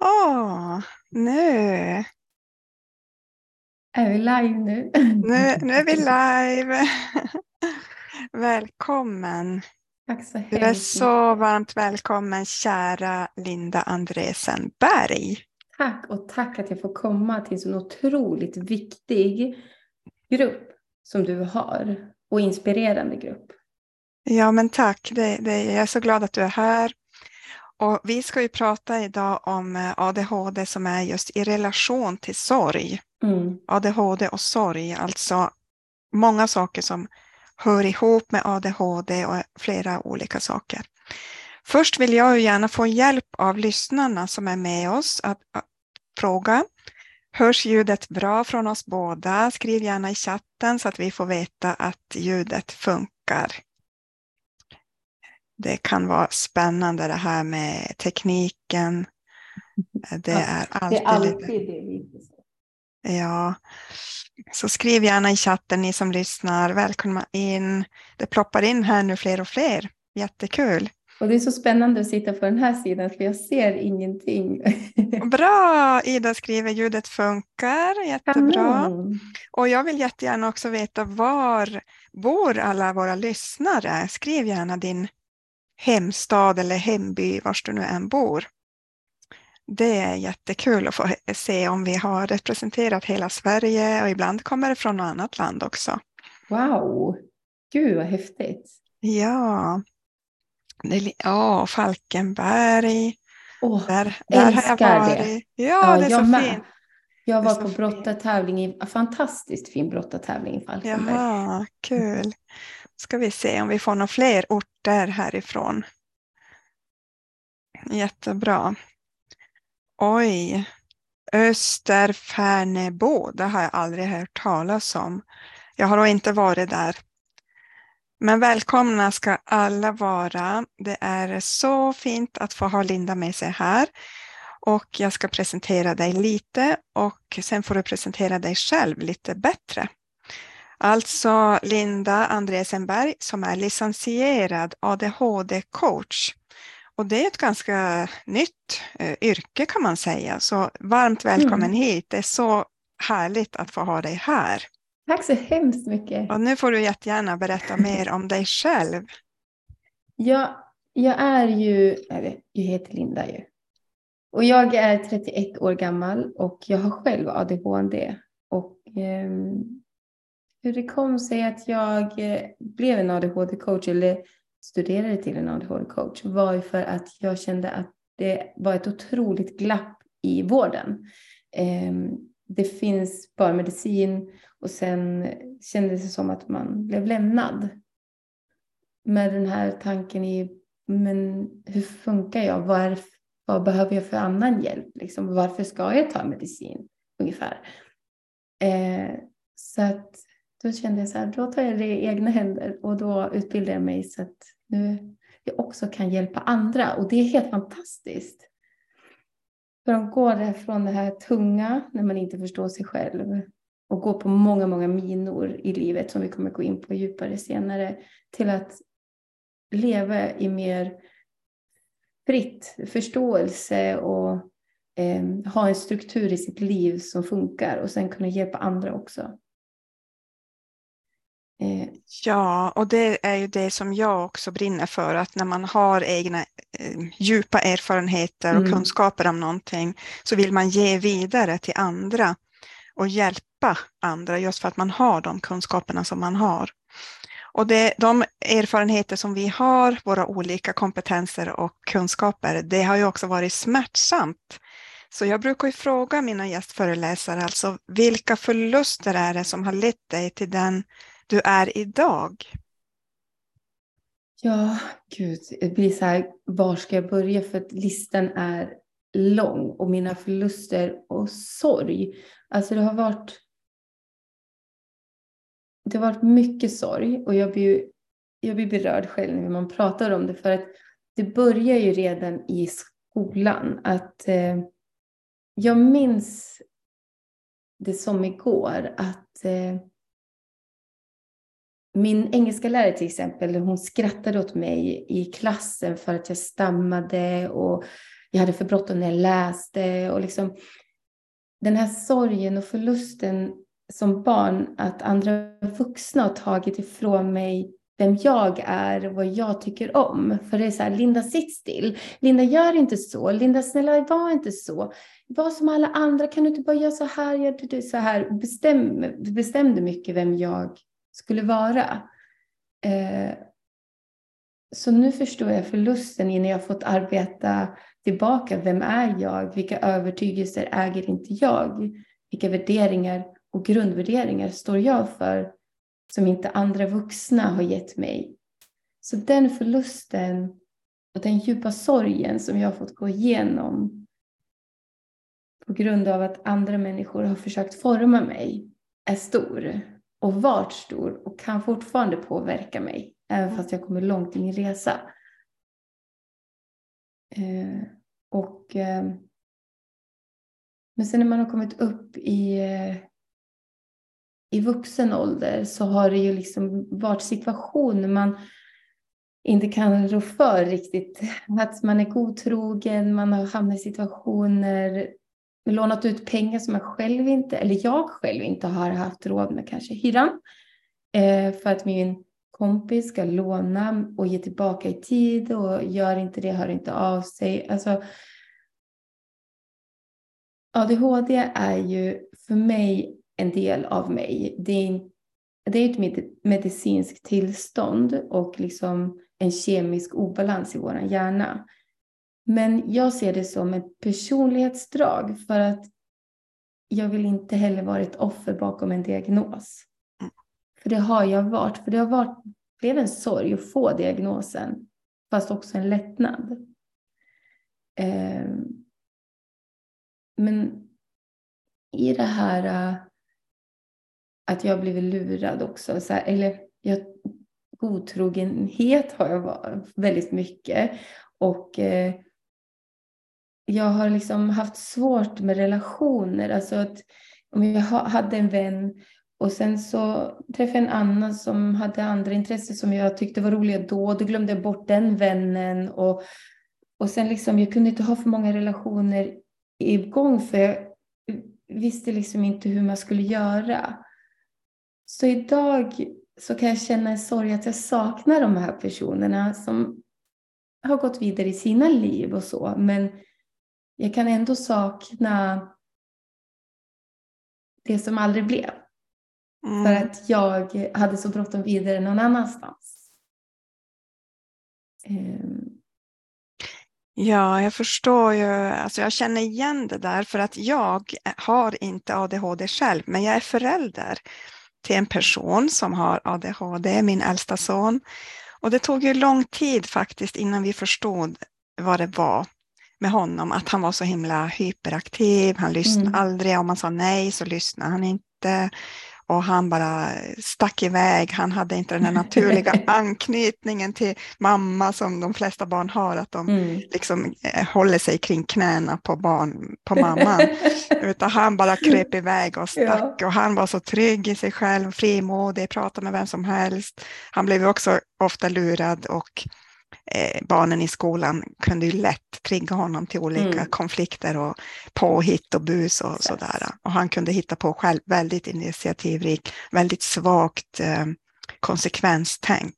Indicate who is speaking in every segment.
Speaker 1: Ja, nu.
Speaker 2: Är vi live nu?
Speaker 1: Nu, nu är vi live. Välkommen.
Speaker 2: Tack så
Speaker 1: Du är
Speaker 2: hemskt
Speaker 1: så varmt välkommen kära Linda Andresen Berg.
Speaker 2: Tack och tack att jag får komma till en så otroligt viktig grupp som du har och inspirerande grupp.
Speaker 1: Ja men tack, det, det, jag är så glad att du är här. Och vi ska ju prata idag om eh, ADHD som är just i relation till sorg.
Speaker 2: Mm.
Speaker 1: ADHD och sorg, alltså många saker som hör ihop med ADHD och flera olika saker. Först vill jag gärna få hjälp av lyssnarna som är med oss att, att fråga. Hörs ljudet bra från oss båda? Skriv gärna i chatten så att vi får veta att ljudet funkar. Det kan vara spännande det här med tekniken. Det är alltid,
Speaker 2: Det är alltid det
Speaker 1: Ja, så skriv gärna i chatten ni som lyssnar. Välkomna in. Det ploppar in här nu fler och fler. Jättekul.
Speaker 2: Och det är så spännande att sitta på den här sidan för jag ser ingenting.
Speaker 1: Bra! Ida skriver ljudet funkar. Jättebra. Och jag vill jättegärna också veta var bor alla våra lyssnare? Skriv gärna din hemstad eller hemby, var du nu än bor. Det är jättekul att få se om vi har representerat hela Sverige och ibland kommer det från något annat land också.
Speaker 2: Wow! Gud vad häftigt.
Speaker 1: Ja, ja Falkenberg.
Speaker 2: Åh,
Speaker 1: Där, där har jag
Speaker 2: älskar det.
Speaker 1: varit. Ja, det är så
Speaker 2: med.
Speaker 1: fint.
Speaker 2: Jag var på brottartävling, i, fantastiskt fin brottartävling i Falkenberg.
Speaker 1: Jaha, kul. Ska vi se om vi får några fler orter härifrån. Jättebra. Oj, Österfärnebo, det har jag aldrig hört talas om. Jag har då inte varit där. Men välkomna ska alla vara. Det är så fint att få ha Linda med sig här. Och jag ska presentera dig lite och sen får du presentera dig själv lite bättre. Alltså Linda Andresenberg som är licensierad ADHD-coach. Och det är ett ganska nytt eh, yrke kan man säga. Så varmt välkommen
Speaker 2: Mm.
Speaker 1: hit. Det är så härligt att få ha dig här.
Speaker 2: Tack så hemskt mycket.
Speaker 1: Och nu får du jättegärna berätta mer om dig själv.
Speaker 2: Jag, jag är ju, jag heter Linda ju. Och jag är 31 år gammal och jag har själv ADHD. Och ehm, hur det kom sig att jag eh, blev en ADHD-coach eller studerade till en ADHD-coach var ju för att jag kände att det var ett otroligt glapp i vården. Ehm, det finns bara medicin och sen kändes det som att man blev lämnad med den här tanken i, men hur funkar jag? Vad, vad behöver jag för annan hjälp? Liksom, varför ska jag ta medicin? Ungefär. Eh, så att då kände jag så här, då tar jag det i egna händer och då utbildar jag mig så att nu jag också kan hjälpa andra och det är helt fantastiskt. För att gå från det här tunga när man inte förstår sig själv och gå på många, många minor i livet som vi kommer gå in på djupare senare till att leva i mer fritt förståelse och eh, ha en struktur i sitt liv som funkar och sen kunna hjälpa andra också. Eh,
Speaker 1: Ja, och det är ju det som jag också brinner för, att när man har egna eh, djupa erfarenheter och
Speaker 2: Mm.
Speaker 1: kunskaper om någonting så vill man ge vidare till andra och hjälpa andra just för att man har de kunskaperna som man har. Och det, de erfarenheter som vi har, våra olika kompetenser och kunskaper, det har ju också varit smärtsamt. Så jag brukar ju fråga mina gästföreläsare, alltså vilka förluster är det som har lett dig till den du är idag?
Speaker 2: Ja, gud, det blir så här, var ska jag börja? För att listan är lång och mina förluster och sorg. Alltså det har varit. Det har varit mycket sorg och jag blir, jag blir berörd själv när man pratar om det för att det börjar ju redan i skolan att eh, jag minns det som igår att eh, min engelska lärare till exempel, hon skrattade åt mig i klassen för att jag stammade och jag hade för bråttom när jag läste och liksom den här sorgen och förlusten som barn att andra vuxna har tagit ifrån mig vem jag är och vad jag tycker om. För det är så här, Linda sitt still. Linda gör inte så. Linda snälla var inte så. Var som alla andra. Kan du inte bara göra så här? Gör du så här? Bestäm, bestämde mycket vem jag skulle vara. Eh, så nu förstår jag förlusten innan jag fått arbeta tillbaka. Vem är jag? Vilka övertygelser äger inte jag? Vilka värderingar och grundvärderingar står jag för som inte andra vuxna har gett mig? Så den förlusten och den djupa sorgen som jag har fått gå igenom på grund av att andra människor har försökt forma mig är stor och varit stor och kan fortfarande påverka mig även fast jag kommer långt i min resa. Eh, och, eh, men sen när man har kommit upp i, eh, i vuxen ålder så har det ju liksom varit situationer man inte kan rå för riktigt. Att man är godtrogen, man har hamnat i situationer, lånat ut pengar som jag själv inte, eller jag själv inte har haft råd med kanske hyran. Eh, för att min kompis ska låna och ge tillbaka i tid och gör inte det, hör inte av sig. Alltså, ADHD är ju för mig en del av mig. Det är, det är ett medicinskt tillstånd och liksom en kemisk obalans i vår hjärna. Men jag ser det som ett personlighetsdrag för att jag vill inte heller vara ett offer bakom en diagnos. För det har jag varit. För det har varit, blev en sorg att få diagnosen. Fast också en lättnad. Eh, men i det här uh, att jag blivit lurad också. Så här, eller jag, godtrogenhet har jag varit väldigt mycket. Och eh, jag har liksom haft svårt med relationer. Alltså att om jag hade en vän och sen så träffade jag en annan som hade andra intressen som jag tyckte var roliga då. Då glömde jag bort den vännen. Och, och sen liksom, jag kunde inte ha för många relationer igång för jag visste liksom inte hur man skulle göra. Så idag så kan jag känna en sorg att jag saknar de här personerna som har gått vidare i sina liv och så. Men jag kan ändå sakna det som aldrig blev. Mm. För att jag hade så bråttom vidare någon annanstans.
Speaker 1: Um. Ja, jag förstår ju. Alltså jag känner igen det där för att jag har inte ADHD själv, men jag är förälder till en person som har ADHD, min äldsta son. Och det tog ju lång tid faktiskt innan vi förstod vad det var med honom, att han var så himla hyperaktiv, han lyssnade mm. aldrig, om man sa nej så lyssnade han inte och han bara stack iväg. Han hade inte den naturliga anknytningen till mamma som de flesta barn har, att de mm. liksom eh, håller sig kring knäna på, barn, på mamman. Utan han bara kröp iväg och stack ja. och han var så trygg i sig själv, frimodig, pratade med vem som helst. Han blev också ofta lurad och eh, barnen i skolan kunde ju lätt trigga honom till olika mm. konflikter och påhitt och bus och yes. sådär. Och han kunde hitta på själv, väldigt initiativrik, väldigt svagt eh, konsekvenstänk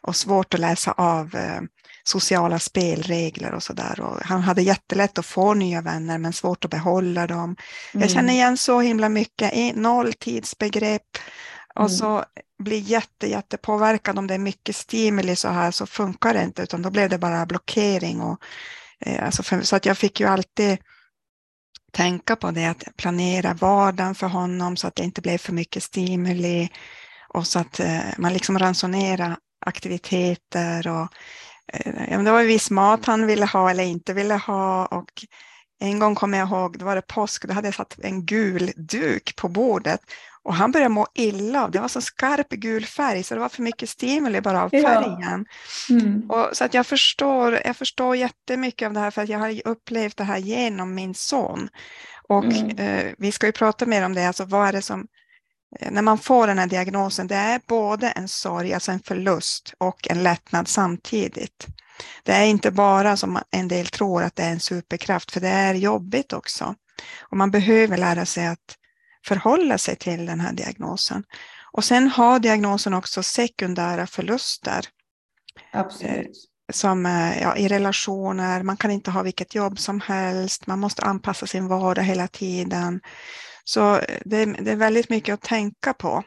Speaker 1: och svårt att läsa av eh, sociala spelregler och sådär. Han hade jättelätt att få nya vänner men svårt att behålla dem. Mm. Jag känner igen så himla mycket, noll tidsbegrepp, och mm. så blir jätte, jättepåverkad om det är mycket stimuli så här så funkar det inte utan då blev det bara blockering. Och, eh, alltså för, så att jag fick ju alltid tänka på det, att planera vardagen för honom så att det inte blev för mycket stimuli och så att eh, man liksom ransonerar aktiviteter och eh, ja, det var viss mat han ville ha eller inte ville ha och en gång kommer jag ihåg, då var det påsk, då hade jag satt en gul duk på bordet och han började må illa av det. var så skarp gul färg så det var för mycket stimuli bara av färgen. Ja. Mm. Och, så att jag förstår, jag förstår jättemycket av det här för att jag har upplevt det här genom min son. Och mm. eh, vi ska ju prata mer om det, alltså vad är det som eh, när man får den här diagnosen, det är både en sorg, alltså en förlust och en lättnad samtidigt. Det är inte bara som en del tror att det är en superkraft, för det är jobbigt också. Och man behöver lära sig att förhålla sig till den här diagnosen. Och sen har diagnosen också sekundära förluster.
Speaker 2: Absolut.
Speaker 1: Som ja, i relationer, man kan inte ha vilket jobb som helst, man måste anpassa sin vardag hela tiden. Så det, det är väldigt mycket att tänka på.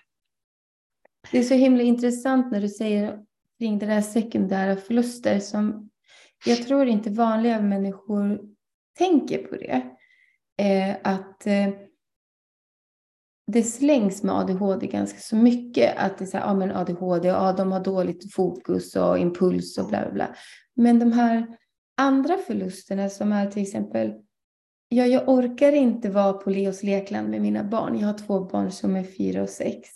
Speaker 2: Det är så himla intressant när du säger kring det där sekundära förluster som jag tror inte vanliga människor tänker på det. Eh, att eh, det slängs med ADHD ganska så mycket. Att det är så här, ja men ADHD, ja de har dåligt fokus och impuls och bla bla bla. Men de här andra förlusterna som är till exempel, ja jag orkar inte vara på Leos lekland med mina barn. Jag har två barn som är fyra och sex.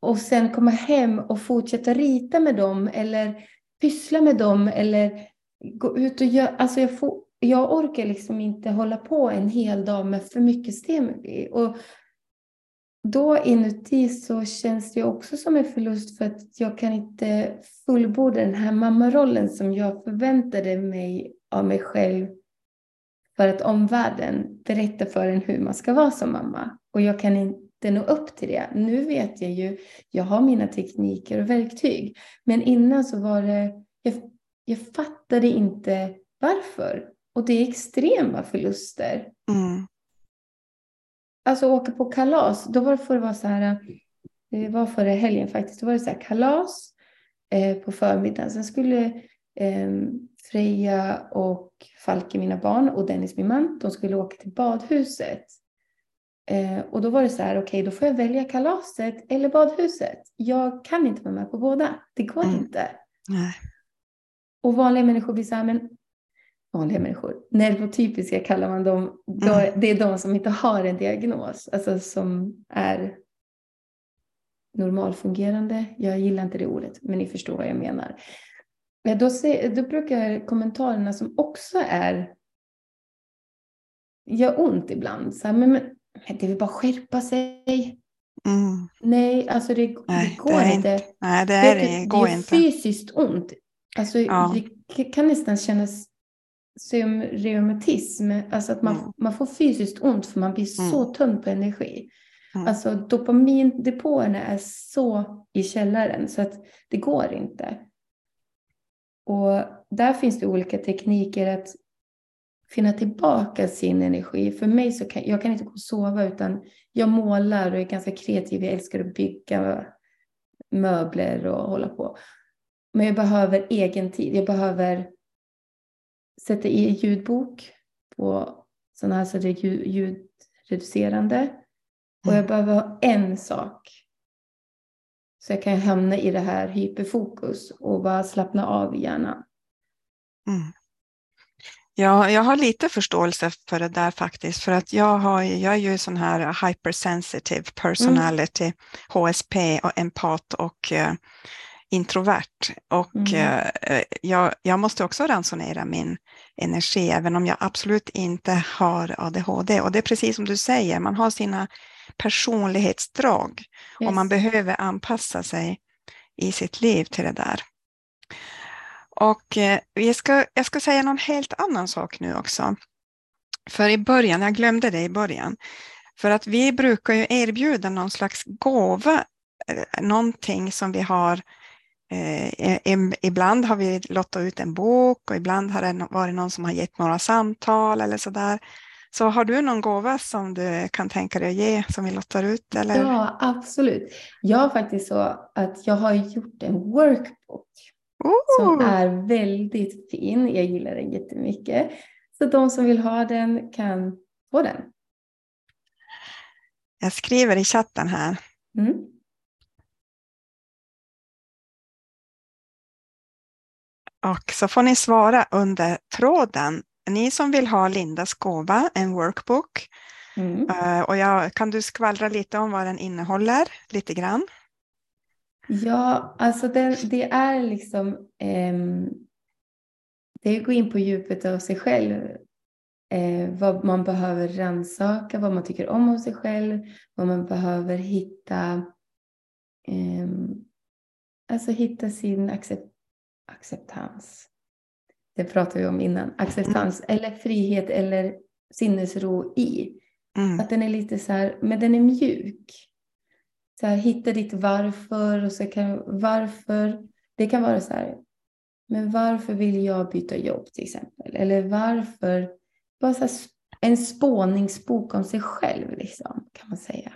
Speaker 2: Och sen komma hem och fortsätta rita med dem eller pyssla med dem eller gå ut och göra, alltså jag får jag orkar liksom inte hålla på en hel dag med för mycket stimuli. Och då inuti så känns det också som en förlust för att jag kan inte fullborda den här mammarollen som jag förväntade mig av mig själv för att omvärlden berättar för en hur man ska vara som mamma. Och jag kan inte nå upp till det. Nu vet jag ju, jag har mina tekniker och verktyg. Men innan så var det, jag, jag fattade inte varför. Och det är extrema förluster.
Speaker 1: Mm.
Speaker 2: Alltså åka på kalas, då var det för att vara så här, det var förra helgen faktiskt, då var det så här kalas eh, på förmiddagen. Sen skulle eh, Freja och Falke, mina barn, och Dennis, min man, de skulle åka till badhuset. Eh, och då var det så här, okej, okay, då får jag välja kalaset eller badhuset. Jag kan inte vara med på båda. Det går mm. inte.
Speaker 1: Nej.
Speaker 2: Och vanliga människor blir så här, men vanliga människor. Neurotypiska kallar man dem. Mm. Det är de som inte har en diagnos, alltså som är normalfungerande. Jag gillar inte det ordet, men ni förstår vad jag menar. Då, se, då brukar kommentarerna som också är gör ont ibland. Så här, men, men det vill bara skärpa sig.
Speaker 1: Mm.
Speaker 2: Nej, alltså det, nej, det går det inte. inte.
Speaker 1: Nej, det, är, det, det går
Speaker 2: det
Speaker 1: inte.
Speaker 2: Det är fysiskt ont. Alltså, ja. Det kan nästan kännas som reumatism, alltså att man, mm. man får fysiskt ont för man blir mm. så tunn på energi. Mm. Alltså dopamindepåerna är så i källaren så att det går inte. Och där finns det olika tekniker att finna tillbaka sin energi. För mig så kan jag kan inte gå och sova utan jag målar och är ganska kreativ. Jag älskar att bygga möbler och hålla på. Men jag behöver egen tid. Jag behöver sätta i ljudbok på sådana här så det är ljudreducerande. Och jag mm. behöver ha en sak. Så jag kan hamna i det här hyperfokus och bara slappna av i hjärnan.
Speaker 1: Mm. Ja, jag har lite förståelse för det där faktiskt, för att jag, har, jag är ju sån här hypersensitive personality, mm. HSP och empat och uh, introvert och mm. eh, jag, jag, måste också ransonera min energi även om jag absolut inte har ADHD. Och det är precis som du säger, man har sina personlighetsdrag yes. och man behöver anpassa sig i sitt liv till det där. Och eh, jag, ska, jag ska säga någon helt annan sak nu också. För i början, jag glömde det i början, för att vi brukar ju erbjuda någon slags gåva, eh, någonting som vi har eh, ibland har vi lottat ut en bok och ibland har det varit någon som har gett några samtal eller sådär. Så har du någon gåva som du kan tänka dig att ge som vi lottar ut? Eller?
Speaker 2: Ja, absolut. Jag har faktiskt så att jag har gjort en workbook oh. som är väldigt fin. Jag gillar den jättemycket. Så de som vill ha den kan få den.
Speaker 1: Jag skriver i chatten här.
Speaker 2: Mm.
Speaker 1: Och så får ni svara under tråden. Ni som vill ha Lindas gåva, en workbook. Mm. Uh, och jag, kan du skvallra lite om vad den innehåller, lite grann?
Speaker 2: Ja, alltså det, det är liksom eh, det är att gå in på djupet av sig själv. Eh, vad man behöver rannsaka, vad man tycker om av sig själv, vad man behöver hitta, eh, alltså hitta sin accept acceptans. det pratade vi om innan, acceptans eller frihet eller sinnesro i.
Speaker 1: Mm.
Speaker 2: Att den är lite så här, men den är mjuk. Så här, hitta ditt varför och så kan varför. Det kan vara så här, men varför vill jag byta jobb till exempel? Eller varför? Bara så här, en spåningsbok om sig själv liksom, kan man säga.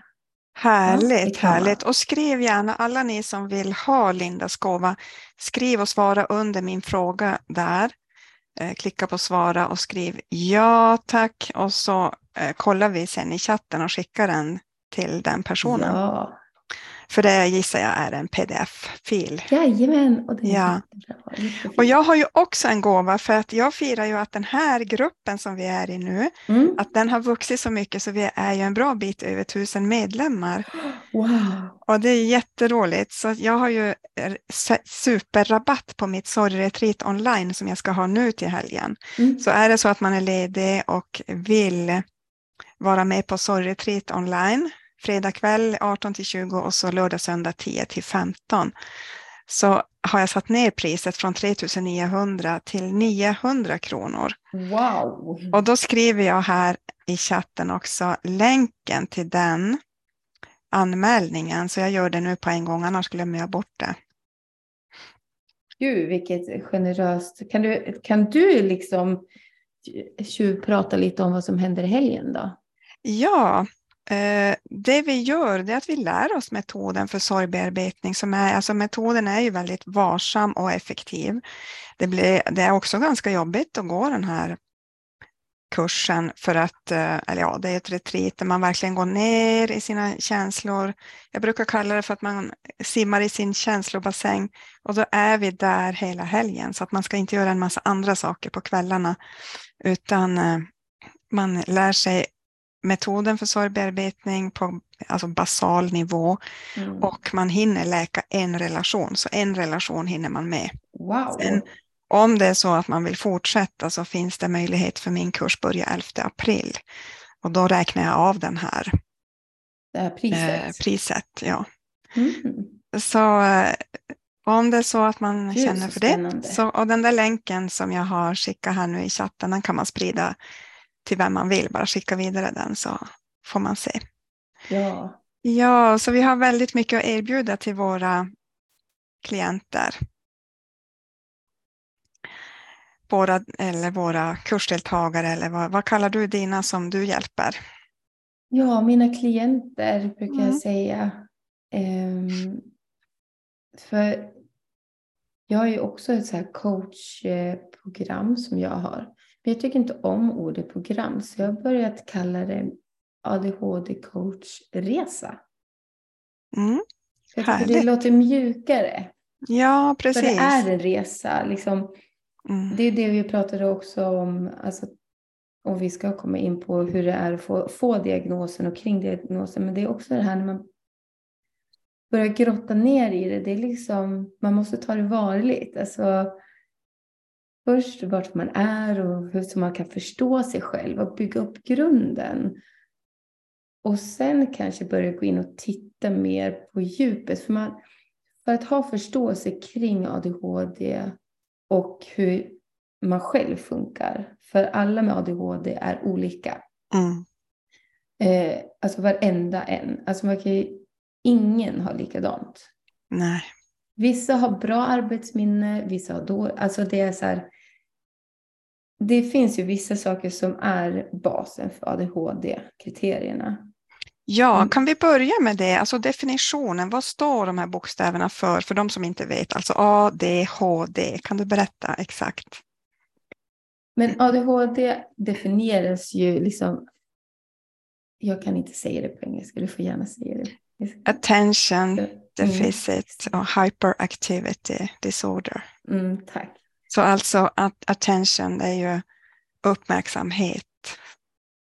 Speaker 1: Härligt, härligt. Och skriv gärna, alla ni som vill ha Lindas gåva, skriv och svara under min fråga där. Eh, klicka på svara och skriv ja tack och så eh, kollar vi sen i chatten och skickar den till den personen.
Speaker 2: Ja,
Speaker 1: För det gissar jag är en pdf-fil.
Speaker 2: jajamän. Och, det
Speaker 1: Ja. Och jag har ju också en gåva för att jag firar ju att den här gruppen som vi är i nu,
Speaker 2: mm.
Speaker 1: att den har vuxit så mycket så vi är ju en bra bit över tusen medlemmar.
Speaker 2: Wow.
Speaker 1: Och det är jätteroligt. Så jag har ju eh, superrabatt på mitt sorgretreat online som jag ska ha nu till helgen.
Speaker 2: Mm.
Speaker 1: Så är det så att man är ledig och vill vara med på sorgretreat online fredag kväll 18 till 20 och så lördag söndag 10 till 15 så har jag satt ner priset från 3900 till 900 kronor.
Speaker 2: Wow.
Speaker 1: Och då skriver jag här i chatten också länken till den anmälningen så jag gör det nu på en gång annars glömmer jag bort det.
Speaker 2: Gud, vilket generöst. Kan du, kan du liksom tjuvprata lite om vad som händer i helgen då?
Speaker 1: Ja, Eh, det vi gör det är att vi lär oss metoden för sorgbearbetning. Som är, alltså metoden är ju väldigt varsam och effektiv. Det, blir, det är också ganska jobbigt att gå den här kursen för att, eh, eller ja, det är ett retreat där man verkligen går ner i sina känslor. Jag brukar kalla det för att man simmar i sin känslobassäng och då är vi där hela helgen så att man ska inte göra en massa andra saker på kvällarna utan eh, man lär sig metoden för sorgbearbetning på alltså basal nivå
Speaker 2: Mm.
Speaker 1: och man hinner läka en relation, så en relation hinner man med.
Speaker 2: Wow.
Speaker 1: Sen, om det är så att man vill fortsätta så finns det möjlighet för min kurs börja 11 april och då räknar jag av den här
Speaker 2: det här priset.
Speaker 1: eh, priset. Ja.
Speaker 2: Mm.
Speaker 1: Så eh, om det är så att man
Speaker 2: Gud,
Speaker 1: känner
Speaker 2: så
Speaker 1: för det,
Speaker 2: spännande.
Speaker 1: så, och den där länken som jag har skickat här nu i chatten, den kan man sprida till vem man vill, bara skicka vidare den så får man se.
Speaker 2: Ja.
Speaker 1: Ja, så vi har väldigt mycket att erbjuda till våra klienter. Våra, eller våra kursdeltagare, eller vad, vad kallar du dina som du hjälper?
Speaker 2: ja, mina klienter brukar
Speaker 1: Mm.
Speaker 2: jag säga. Ehm, för jag har ju också ett så coachprogram som jag har. Men jag tycker inte om ordet program, så jag har börjat kalla det ADHD-coachresa.
Speaker 1: Mm.
Speaker 2: Det låter mjukare.
Speaker 1: Ja,
Speaker 2: För
Speaker 1: precis.
Speaker 2: det är en resa. Liksom,
Speaker 1: Mm.
Speaker 2: det är det vi pratade också om. Alltså, om vi ska komma in på hur det är att få, få diagnosen och kring diagnosen. Men det är också det här när man börjar grotta ner i det. det är liksom, man måste ta det varligt. Alltså, först vart man är och hur man kan förstå sig själv och bygga upp grunden. Och sen kanske börja gå in och titta mer på djupet. För, man, för att ha förståelse kring ADHD och hur man själv funkar. För alla med ADHD är olika.
Speaker 1: Mm.
Speaker 2: Eh, alltså varenda en. Alltså man kan ju, ingen har likadant.
Speaker 1: Nej.
Speaker 2: Vissa har bra arbetsminne, vissa har dåligt. Alltså det är så här. Det finns ju vissa saker som är basen för ADHD-kriterierna.
Speaker 1: Ja,
Speaker 2: Mm.
Speaker 1: kan vi börja med det? Alltså definitionen, vad står de här bokstäverna för? För de som inte vet, alltså ADHD, kan du berätta exakt?
Speaker 2: Men ADHD definieras ju liksom. Jag kan inte säga det på engelska, du får gärna säga det.
Speaker 1: Attention
Speaker 2: Mm,
Speaker 1: deficit och hyperactivity disorder.
Speaker 2: mm, tack.
Speaker 1: Så alltså att attention är ju uppmärksamhet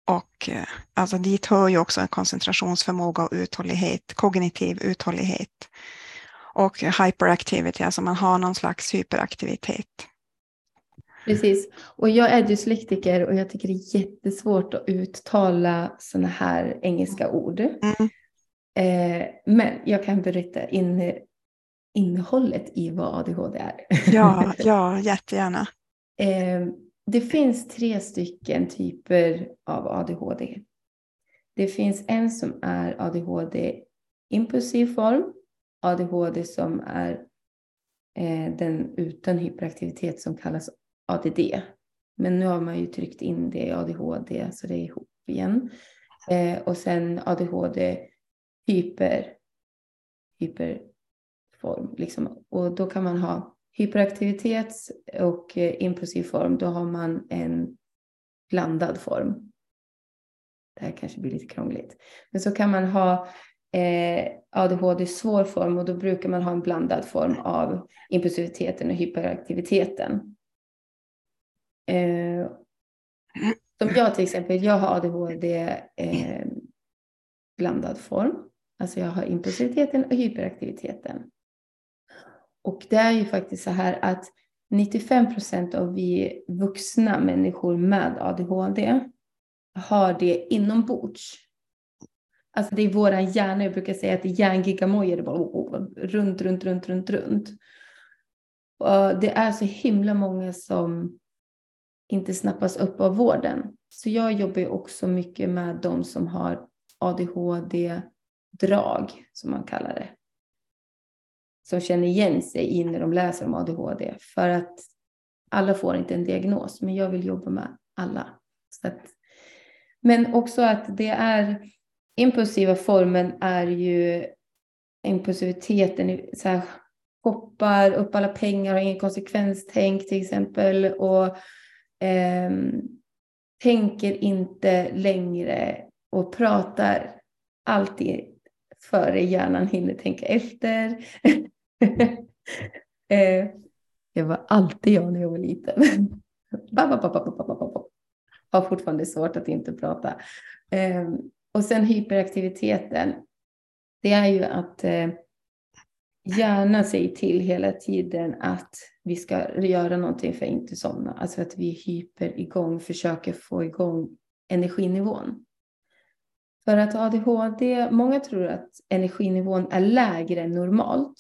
Speaker 1: och eh, alltså dit hör ju också en koncentrationsförmåga och uthållighet, kognitiv uthållighet. Och hyperactivity, alltså man har någon slags hyperaktivitet.
Speaker 2: Precis. Och jag är dyslektiker och jag tycker det är jättesvårt att uttala sådana här engelska ord.
Speaker 1: Mm.
Speaker 2: Eh, men jag kan berätta in, innehållet i vad ADHD är.
Speaker 1: Ja, ja, jättegärna.
Speaker 2: Eh, det finns tre stycken typer av ADHD. Det finns en som är ADHD impulsiv form, ADHD som är eh, den utan hyperaktivitet som kallas ADD. Men nu har man ju tryckt in det i ADHD så det är ihop igen. Eh, och sen ADHD hyper, form. Liksom. Och då kan man ha hyperaktivitet och eh, impulsiv form. Då har man en blandad form. Det här kanske blir lite krångligt. Men så kan man ha eh, ADHD svår form och då brukar man ha en blandad form av impulsiviteten och hyperaktiviteten. Eh, som jag till exempel, jag har ADHD eh, blandad form. Alltså jag har impulsiviteten och hyperaktiviteten. Och det är ju faktiskt så här att 95 procent av vi vuxna människor med ADHD har det inombords. Alltså det är våran hjärna, jag brukar säga att det är hjärngigamojor, det bara runt, runt, runt, runt, runt. Och det är så himla många som inte snappas upp av vården. Så jag jobbar ju också mycket med de som har ADHD-drag, som man kallar det. Som känner igen sig i när de läser om ADHD. För att alla får inte en diagnos, men jag vill jobba med alla. Att, men också att det är impulsiva formen är ju impulsiviteten, så här, hoppar upp alla pengar, har ingen konsekvenstänk till exempel. Och eh, tänker inte längre och pratar alltid före hjärnan hinner tänka efter. Eh, det var alltid jag när jag var liten. Har fortfarande svårt att inte prata. Eh, och sen hyperaktiviteten. Det är ju att eh, hjärnan säger till hela tiden att vi ska göra någonting för att inte somna. Alltså att vi hyper igång, försöker få igång energinivån. För att ADHD, många tror att energinivån är lägre än normalt.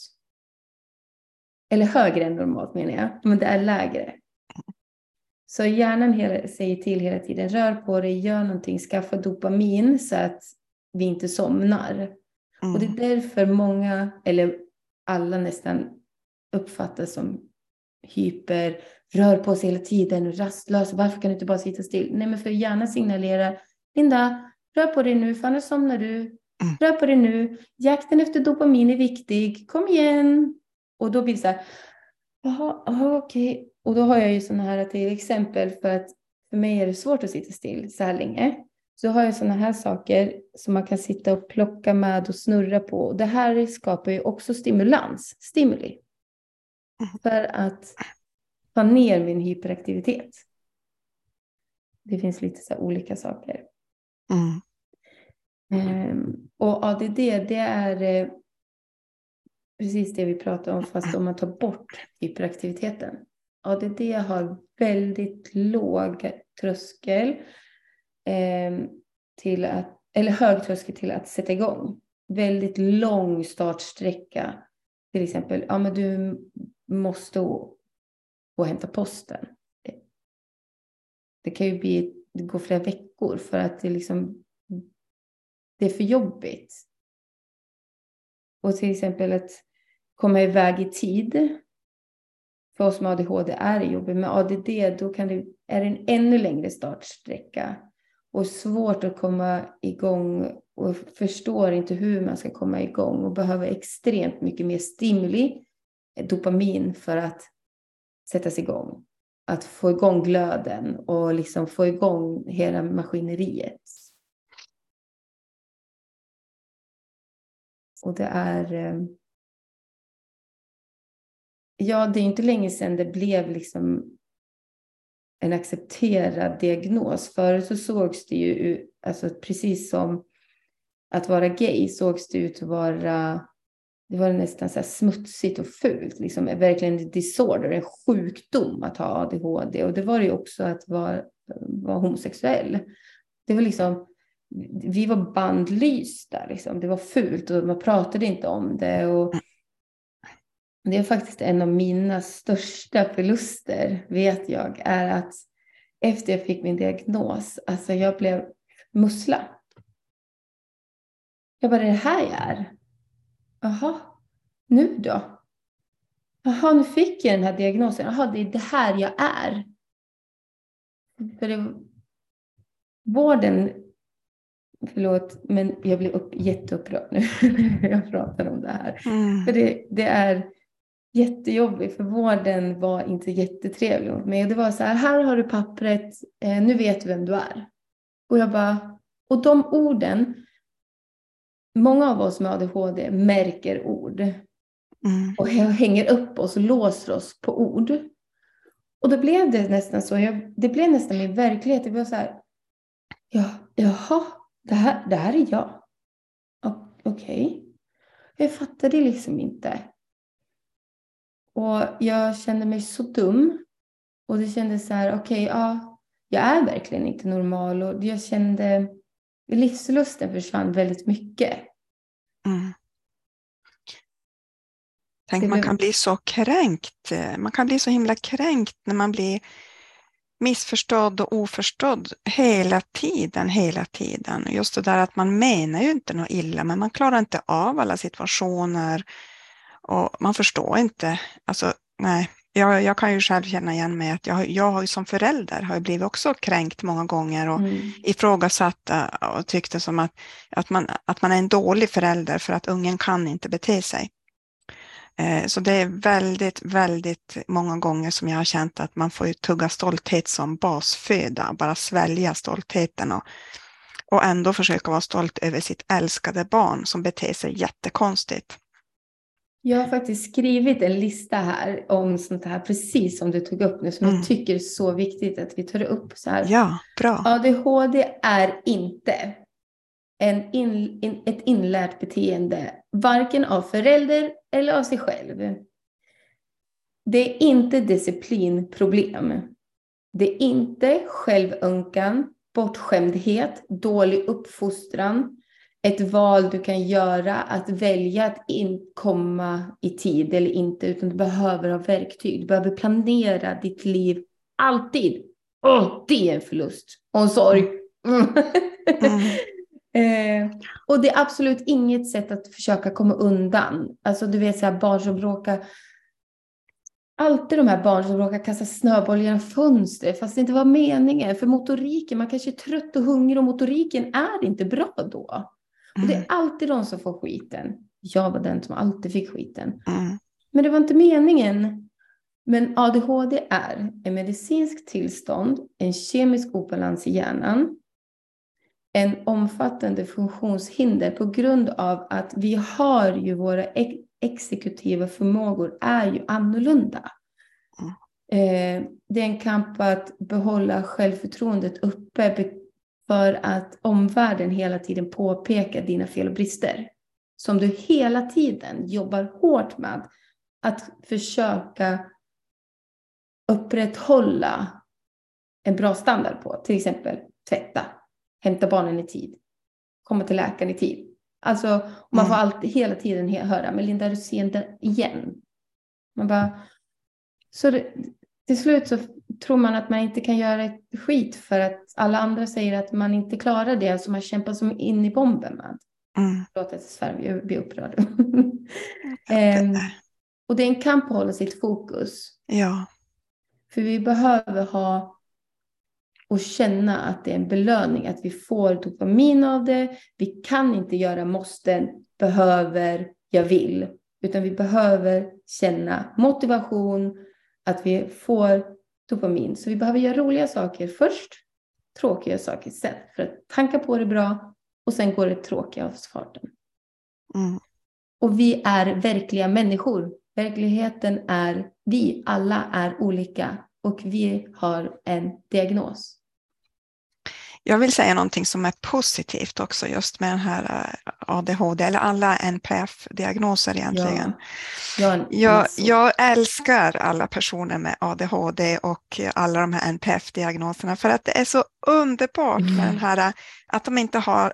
Speaker 2: Eller högre än normalt menar jag, men det är lägre. Så hjärnan hela, säger till hela tiden, rör på dig, gör någonting, skaffa dopamin så att vi inte somnar. Mm. Och det är mm. därför många, eller alla nästan uppfattas som hyper, rör på sig hela tiden, rastlös. Varför kan du inte bara sitta still? Nej, men för hjärnan signalerar, Linda, rör på dig nu, för annars somnar du. Mm. Rör på dig nu. Jakten efter dopamin är viktig. Kom igen. Och då blir det så här, jaha, okej. Okay. Och då har jag ju sådana här till exempel för att för mig är det svårt att sitta still så här länge. Så har jag sådana här saker som man kan sitta och plocka med och snurra på. Och det här skapar ju också stimulans, stimuli. För att ta ner min hyperaktivitet. Det finns lite så olika saker. Mm. Um, och ADD, det är eh, precis det vi pratar om, fast om man tar bort hyperaktiviteten. ADD har väldigt låg tröskel eh, till att, eller hög tröskel till att sätta igång. Väldigt lång startsträcka. Till exempel, ja men du måste gå och hämta posten. Det kan ju bli, det går flera veckor för att det liksom, det är för jobbigt. Och till exempel att komma iväg i tid för oss med ADHD är det jobbigt. Med ADD då kan det, är det en ännu längre startsträcka och svårt att komma igång och förstår inte hur man ska komma igång och behöver extremt mycket mer stimuli, dopamin för att sättas igång. Att få igång glöden och liksom få igång hela maskineriet. Och det är eh, ja, det är inte länge sedan det blev liksom en accepterad diagnos. Förut så sågs det ju, alltså precis som att vara gay sågs det ut att vara, det var nästan så smutsigt och fult, liksom eh, verkligen en disorder, en sjukdom att ha ADHD. Och det var det ju också att vara, eh, vara homosexuell. Det var liksom, vi var bandlysta, liksom. det var fult och man pratade inte om det. Och det är faktiskt en av mina största förluster, vet jag, är att efter jag fick min diagnos, alltså jag blev mussla. Jag bara, det är det här jag är? Jaha, nu då? Jaha, nu fick jag den här diagnosen. Jaha, det är det här jag är. För det, vården, förlåt, men jag blir upp, jätteupprörd nu när jag pratar om det här. Mm. För det, det är jättejobbigt, för vården var inte jättetrevlig mot mig. Det var så här, här har du pappret, eh, nu vet du vem du är. Och jag bara, och de orden, många av oss med ADHD märker ord. Mm. Och hänger upp oss och låser oss på ord. Och då blev det nästan så, jag, det blev nästan min verklighet. Det var så här, ja, jaha, det här, det här är jag. Okej. Okay. Jag fattade liksom inte. Och jag kände mig så dum. Och det kändes så här, okej, okay, ja, jag är verkligen inte normal. Och jag kände, livslusten försvann väldigt mycket. Mm.
Speaker 1: Tänk, man kan bli så kränkt. Man kan bli så himla kränkt när man blir missförstådd och oförstådd hela tiden, hela tiden. Just det där att man menar ju inte något illa, men man klarar inte av alla situationer och man förstår inte. Alltså, nej, jag, jag kan ju själv känna igen mig att jag, jag har ju som förälder har blivit också kränkt många gånger och mm. ifrågasatt och tyckte som att, att, man, att man är en dålig förälder för att ungen kan inte bete sig. Eh, så det är väldigt, väldigt många gånger som jag har känt att man får tugga stolthet som basföda, bara svälja stoltheten och, och ändå försöka vara stolt över sitt älskade barn som beter sig jättekonstigt.
Speaker 2: Jag har faktiskt skrivit en lista här om sånt här, precis som du tog upp nu, som mm. jag tycker är så viktigt att vi tar upp. Så här.
Speaker 1: Ja, bra.
Speaker 2: ADHD är inte en in, in, ett inlärt beteende, varken av förälder eller av sig själv. Det är inte disciplinproblem. Det är inte självönkan, bortskämdhet, dålig uppfostran, ett val du kan göra att välja att inte komma i tid eller inte, utan du behöver ha verktyg. Du behöver planera ditt liv alltid. Oh, det är en förlust och en sorg. Mm. eh, och det är absolut inget sätt att försöka komma undan. Alltså du vet så här barn som råkar alltid de här barn som råkar kasta snöboll genom fönstret fast det inte var meningen. För motoriken, man kanske är trött och hungrig och motoriken är inte bra då. Och det är mm. alltid de som får skiten. Jag var den som alltid fick skiten. Mm. Men det var inte meningen. Men ADHD är en medicinsk tillstånd, en kemisk obalans i hjärnan, en omfattande funktionshinder på grund av att vi har ju våra ex exekutiva förmågor är ju annorlunda. Mm. Eh, det är en kamp att behålla självförtroendet uppe för att omvärlden hela tiden påpekar dina fel och brister. Som du hela tiden jobbar hårt med att försöka upprätthålla en bra standard på. Till exempel tvätta, hämta barnen i tid, komma till läkaren i tid. Alltså man får mm. alltid hela tiden höra, men Linda, du sen igen? Man bara, så det, till slut så tror man att man inte kan göra ett skit för att alla andra säger att man inte klarar det som man kämpar som in i bomben med. Mm. Förlåt att jag blir upprörd. um, och det är en kamp att hålla sitt fokus.
Speaker 1: Ja.
Speaker 2: För vi behöver ha och känna att det är en belöning, att vi får dopamin av det. Vi kan inte göra måsten, behöver, jag vill. Utan vi behöver känna motivation, att vi får dopamin. Så vi behöver göra roliga saker först, tråkiga saker sen. För att tanka på det bra och sen går det tråkiga av farten. Mm. Och vi är verkliga människor. Verkligheten är vi. Alla är olika och vi har en diagnos.
Speaker 1: Jag vill säga någonting som är positivt också just med den här eh, ADHD, eller alla NPF-diagnoser egentligen. Ja. Jag, jag, jag, älskar alla personer med ADHD och alla de här NPF-diagnoserna för att det är så underbart med den här att de inte har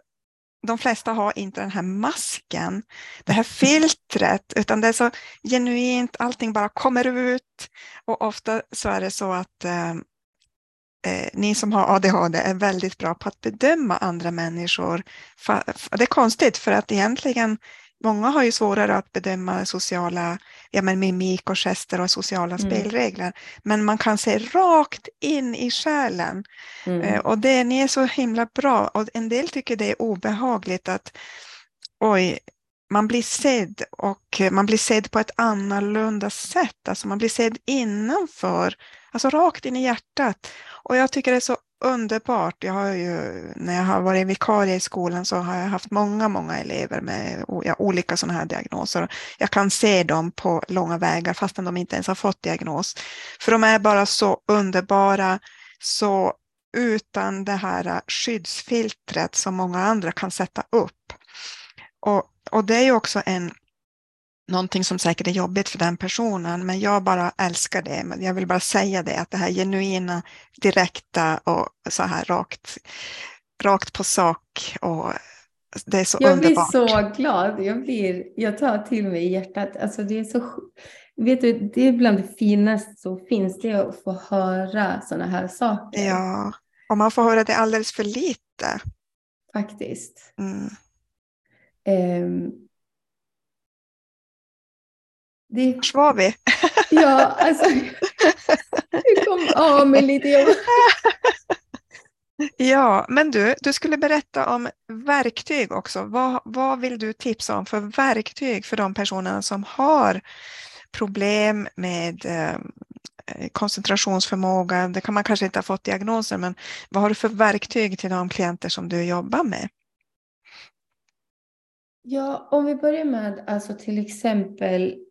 Speaker 1: de flesta har inte den här masken, det här filtret, utan det är så genuint, allting bara kommer ut. Och ofta så är det så att eh, ni som har ADHD är väldigt bra på att bedöma andra människor. Det är konstigt för att egentligen Många har ju svårare att bedöma sociala ja, men mimik och gester och sociala mm. spelregler. Men man kan se rakt in i själen. Mm. Eh, och det, ni är så himla bra. Och en del tycker det är obehagligt att oj, man blir sedd och eh, man blir sedd på ett annorlunda sätt. Alltså man blir sedd innanför, alltså rakt in i hjärtat. Och jag tycker det är så underbart. Jag har ju, när jag har varit vikarie i skolan så har jag haft många, många elever med ja, olika sådana här diagnoser. Jag kan se dem på långa vägar fastän de inte ens har fått diagnos. För de är bara så underbara, så utan det här skyddsfiltret som många andra kan sätta upp. Och, och det är ju också en någonting som säkert är jobbigt för den personen, men jag bara älskar det. Men jag vill bara säga det, att det här genuina, direkta och så här rakt, rakt på sak. Och det är så
Speaker 2: jag
Speaker 1: underbart.
Speaker 2: Jag blir så glad. Jag, blir, jag tar till mig i hjärtat. Alltså det är så Vet du, det är bland det finaste som finns, det att få höra sådana här saker.
Speaker 1: Ja, och man får höra det alldeles för lite.
Speaker 2: Faktiskt.
Speaker 1: Mm.
Speaker 2: Um,
Speaker 1: det... Vars var vi?
Speaker 2: Ja, alltså. Du kom av mig lite.
Speaker 1: Ja, men du, du skulle berätta om verktyg också. Vad, vad vill du tipsa om för verktyg för de personerna som har problem med eh, koncentrationsförmåga? Det kan man kanske inte ha fått diagnoser, men vad har du för verktyg till de klienter som du jobbar med?
Speaker 2: Ja, om vi börjar med alltså till exempel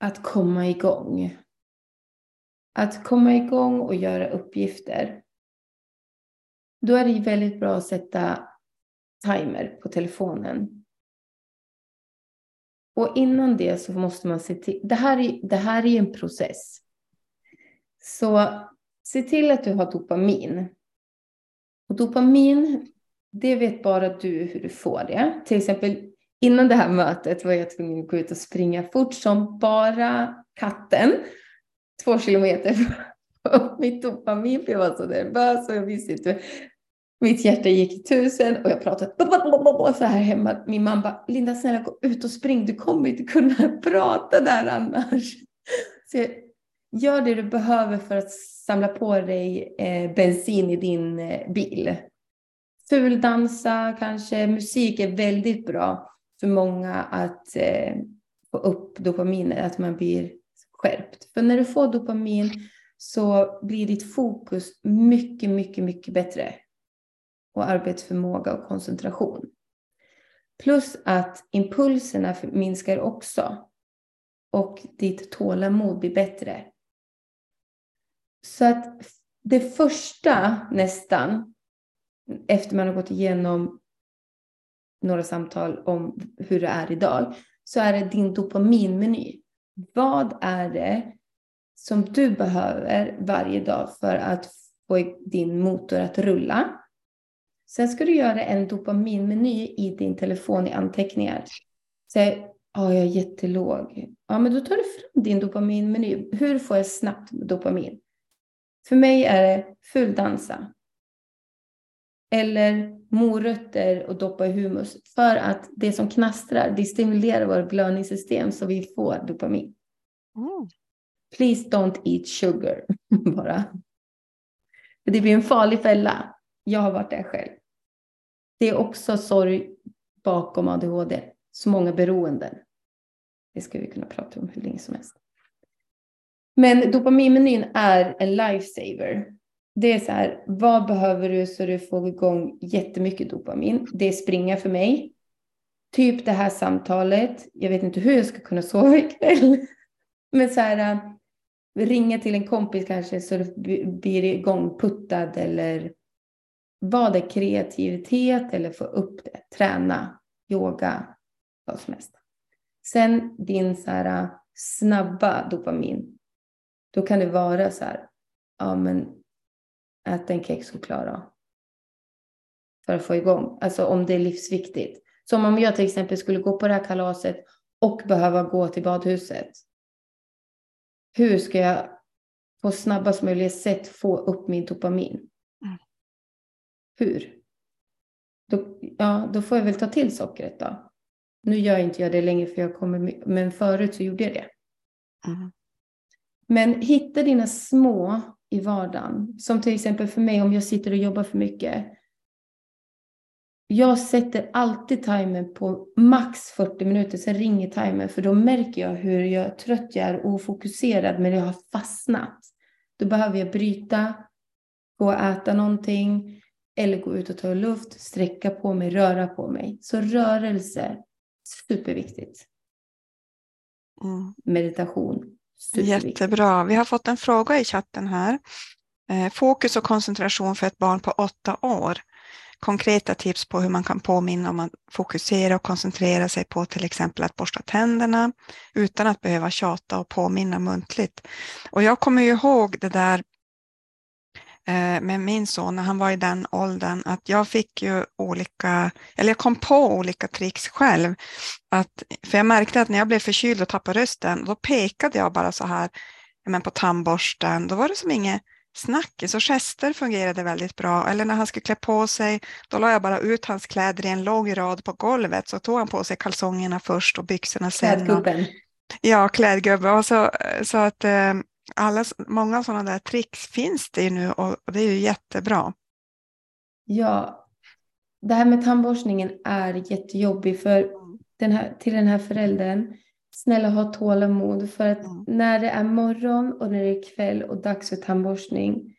Speaker 2: att komma igång. Att komma igång och göra uppgifter. Då är det väldigt bra att sätta timer på telefonen. Och innan det så måste man se till, det här är, det här är en process. Så se till att du har dopamin. Och dopamin, det vet bara du hur du får det. Till exempel innan det här mötet var jag tvungen att gå ut och springa fort som bara katten. Två kilometer från mitt dopamin för jag var så nervös och jag visste inte. Mitt hjärta gick i tusen och jag pratade så här hemma. Min mamma bara, Linda snälla gå ut och spring, du kommer inte kunna prata där annars. Så jag, gör det du behöver för att samla på dig eh, bensin i din eh, bil. Fuldansa kanske, musik är väldigt bra för många att eh, få upp dopaminet, att man blir skärpt. För när du får dopamin så blir ditt fokus mycket, mycket, mycket bättre. Och arbetsförmåga och koncentration. Plus att impulserna minskar också. Och ditt tålamod blir bättre. Så att det första nästan, efter man har gått igenom några samtal om hur det är idag, så är det din dopaminmeny. Vad är det som du behöver varje dag för att få din motor att rulla? Sen ska du göra en dopaminmeny i din telefon i anteckningar. Säg, ja, jag är jättelåg. Ja, men då tar du fram din dopaminmeny. Hur får jag snabbt dopamin? För mig är det fuldansa. Eller morötter och doppa i humus. För att det som knastrar, det stimulerar vårt blödningssystem så vi får dopamin. Mm. Please don't eat sugar, bara. det blir en farlig fälla. Jag har varit där själv. Det är också sorg bakom ADHD. Så många beroenden. Det ska vi kunna prata om hur länge som helst. Men dopaminmenyn är en lifesaver det är så här, vad behöver du så du får igång jättemycket dopamin? Det är springa för mig. Typ det här samtalet. Jag vet inte hur jag ska kunna sova ikväll. Men så här, äh, ringa till en kompis kanske så du blir igångputtad. eller vad är kreativitet eller få upp det. Träna, yoga, vad som helst. Sen din så här, äh, snabba dopamin. Då kan det vara så här, ja men äta en kexchoklad då. för att få igång. Alltså om det är livsviktigt. Som om jag till exempel skulle gå på det här kalaset och behöva gå till badhuset. Hur ska jag på snabbast möjliga sätt få upp min dopamin? Mm. Hur? Då, ja, då får jag väl ta till sockret då. Nu gör inte jag det längre för jag kommer, men förut så gjorde jag det. Mm. Men hitta dina små i vardagen. Som till exempel för mig om jag sitter och jobbar för mycket. Jag sätter alltid timern på max 40 minuter, sen ringer timern för då märker jag hur jag, trött jag är ofokuserad men jag har fastnat. Då behöver jag bryta, gå och äta någonting eller gå ut och ta luft, sträcka på mig, röra på mig. Så rörelse, superviktigt. Mm. Meditation.
Speaker 1: Jättebra. Vi har fått en fråga i chatten här. Eh, fokus och koncentration för ett barn på åtta år konkreta tips på hur man kan påminna om att fokusera och koncentrera sig på till exempel att borsta tänderna utan att behöva tjata och påminna muntligt. Och jag kommer ju ihåg det där eh, med min son när han var i den åldern att jag fick ju olika, eller jag kom på olika tricks själv. Att, för jag märkte att när jag blev förkyld och tappade rösten, då pekade jag bara så här men på tandborsten. Då var det som inget snackis och gester fungerade väldigt bra. Eller när han skulle klä på sig, då la jag bara ut hans kläder i en lång rad på golvet. Så tog han på sig kalsongerna först och byxorna sen.
Speaker 2: Klädgubben.
Speaker 1: Ja, klädgubben. Och så, så att eh, alla, många sådana där tricks finns det ju nu och, och det är ju jättebra.
Speaker 2: Ja, det här med tandborstningen är jättejobbigt för mm. den här, till den här föräldern snälla ha tålamod för att mm. när det är morgon och när det är kväll och dags för tandborstning,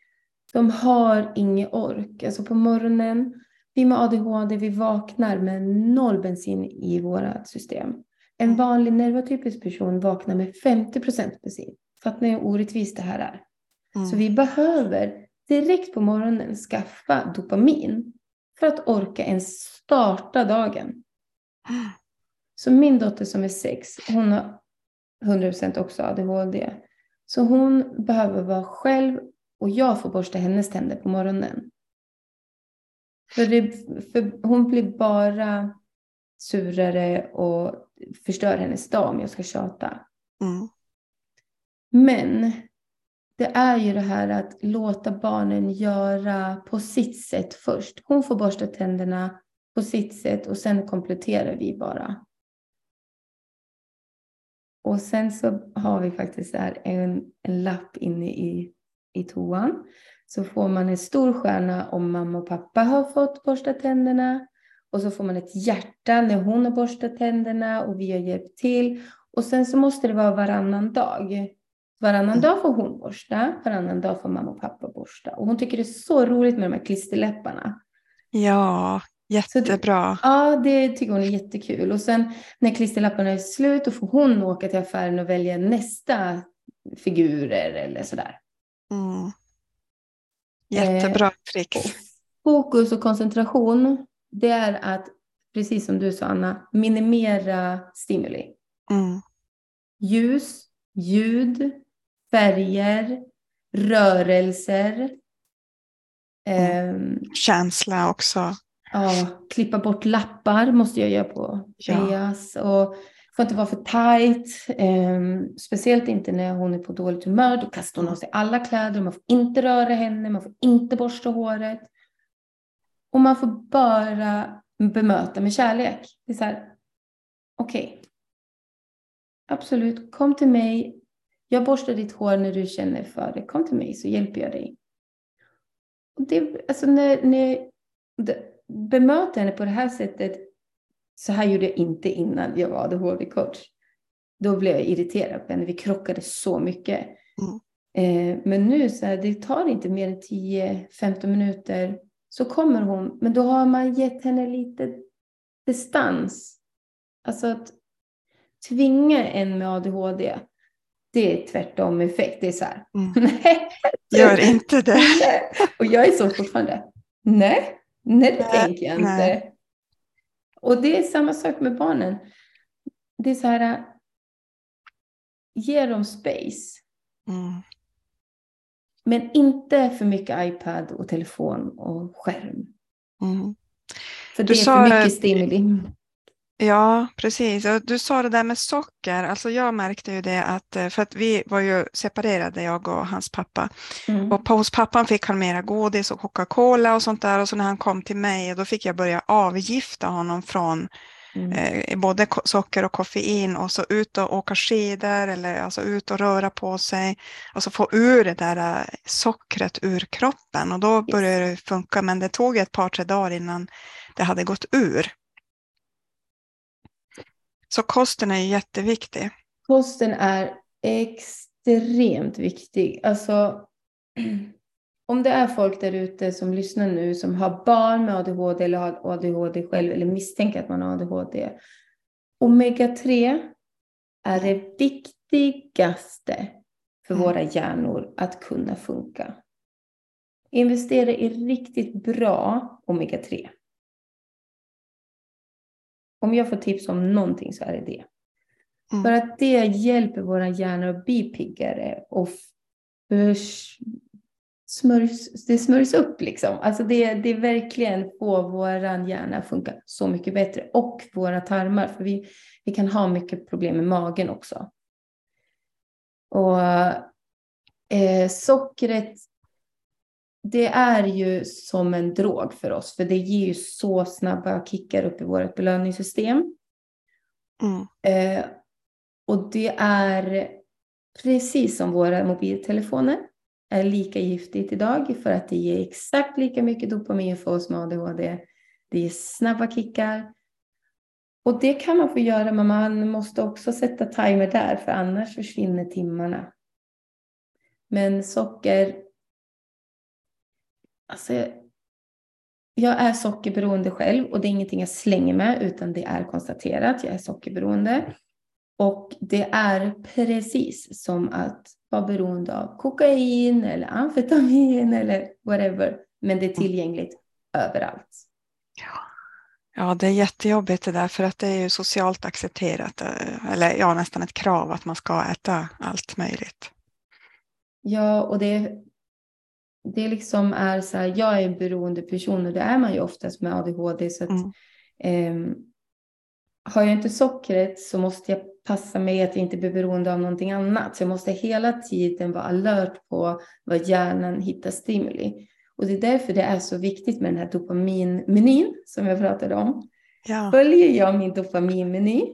Speaker 2: de har ingen ork. Alltså på morgonen, vi med ADHD, vi vaknar med noll bensin i vårt system. En mm. vanlig neurotypisk person vaknar med 50 procent bensin. Fattar ni hur orättvist det här är? Mm. Så vi behöver direkt på morgonen skaffa dopamin för att orka ens starta dagen. Så min dotter som är sex, hon har 100% också ADHD. Så hon behöver vara själv och jag får borsta hennes tänder på morgonen. För, det, för hon blir bara surare och förstör hennes dag om jag ska tjata. Mm. Men det är ju det här att låta barnen göra på sitt sätt först. Hon får borsta tänderna på sitt sätt och sen kompletterar vi bara. Och sen så har vi faktiskt här en, en lapp inne i, i toan. Så får man en stor stjärna om mamma och pappa har fått borsta tänderna. Och så får man ett hjärta när hon har borstat tänderna och vi har hjälpt till. Och sen så måste det vara varannan dag. Varannan dag får hon borsta, varannan dag får mamma och pappa borsta. Och hon tycker det är så roligt med de här klisterläpparna.
Speaker 1: Ja, Jättebra.
Speaker 2: Det, ja, det tycker hon är jättekul. Och sen när klisterlapparna är slut då får hon åka till affären och välja nästa figurer eller sådär. Mm.
Speaker 1: Jättebra eh, trick.
Speaker 2: Fokus och koncentration, det är att, precis som du sa Anna, minimera stimuli. Mm. Ljus, ljud, färger, rörelser.
Speaker 1: Mm. Eh, Känsla också.
Speaker 2: Ja, klippa bort lappar måste jag göra på Fejas. Ja. Och får inte vara för tajt. Um, speciellt inte när hon är på dåligt humör. Då kastar hon av sig alla kläder. Man får inte röra henne. Man får inte borsta håret. Och man får bara bemöta med kärlek. Det är så här, okej. Okay. Absolut, kom till mig. Jag borstar ditt hår när du känner för det. Kom till mig så hjälper jag dig. Och det, alltså när, när, det, bemöta henne på det här sättet, så här gjorde jag inte innan jag var ADHD-coach. Då blev jag irriterad på henne, vi krockade så mycket. Mm. Eh, men nu så här, det tar inte mer än 10-15 minuter så kommer hon, men då har man gett henne lite distans. Alltså att tvinga en med ADHD, det är tvärtom effekt. Det är så här, mm.
Speaker 1: nej. Gör inte det.
Speaker 2: Och jag är så fortfarande, nej, Nej, det tänker jag inte. Nej. Och det är samma sak med barnen. Det är så här, ge dem space. Mm. Men inte för mycket iPad och telefon och skärm. Mm. För det du är för mycket stimuli.
Speaker 1: Ja, precis. Och du sa det där med socker. Alltså jag märkte ju det att, eh, för att vi var ju separerade, jag och hans pappa. Mm. Och hos pappan fick han mera godis och Coca-Cola och sånt där. Och så när han kom till mig, då fick jag börja avgifta honom från mm. eh, både socker och koffein och så ut och åka skidor eller alltså ut och röra på sig. Och så få ur det där eh, sockret ur kroppen. Och då började det funka, men det tog ett par, tre dagar innan det hade gått ur. Så kosten är jätteviktig.
Speaker 2: Kosten är extremt viktig. Alltså, om det är folk där ute som lyssnar nu som har barn med ADHD eller har ADHD själv eller misstänker att man har ADHD. Omega-3 är det viktigaste för mm. våra hjärnor att kunna funka. Investera i riktigt bra omega-3. Om jag får tips om någonting så är det det. Mm. För att det hjälper våra hjärnor att bli piggare och smörjs, det smörjs upp liksom. Alltså det, det verkligen får våran hjärna att funka så mycket bättre och våra tarmar för vi, vi kan ha mycket problem med magen också. Och eh, sockret det är ju som en drog för oss, för det ger ju så snabba kickar upp i vårt belöningssystem. Mm. Eh, och det är precis som våra mobiltelefoner är lika giftigt idag för att det ger exakt lika mycket dopamin för oss med ADHD. Det ger snabba kickar. Och det kan man få göra, men man måste också sätta timer där, för annars försvinner timmarna. Men socker Alltså, jag är sockerberoende själv och det är ingenting jag slänger med utan det är konstaterat. Jag är sockerberoende. Och det är precis som att vara beroende av kokain eller amfetamin eller whatever. Men det är tillgängligt överallt.
Speaker 1: Ja. ja, det är jättejobbigt det där för att det är ju socialt accepterat. Eh, eller ja, nästan ett krav att man ska äta allt möjligt.
Speaker 2: Ja, och det det liksom är så här, jag är en beroende person och det är man ju oftast med ADHD. Så att, mm. eh, har jag inte sockret så måste jag passa mig att jag inte blir beroende av någonting annat. Så jag måste hela tiden vara alert på vad hjärnan hittar stimuli. Och det är därför det är så viktigt med den här dopaminmenyn som jag pratade om. Ja. Följer jag min dopaminmeny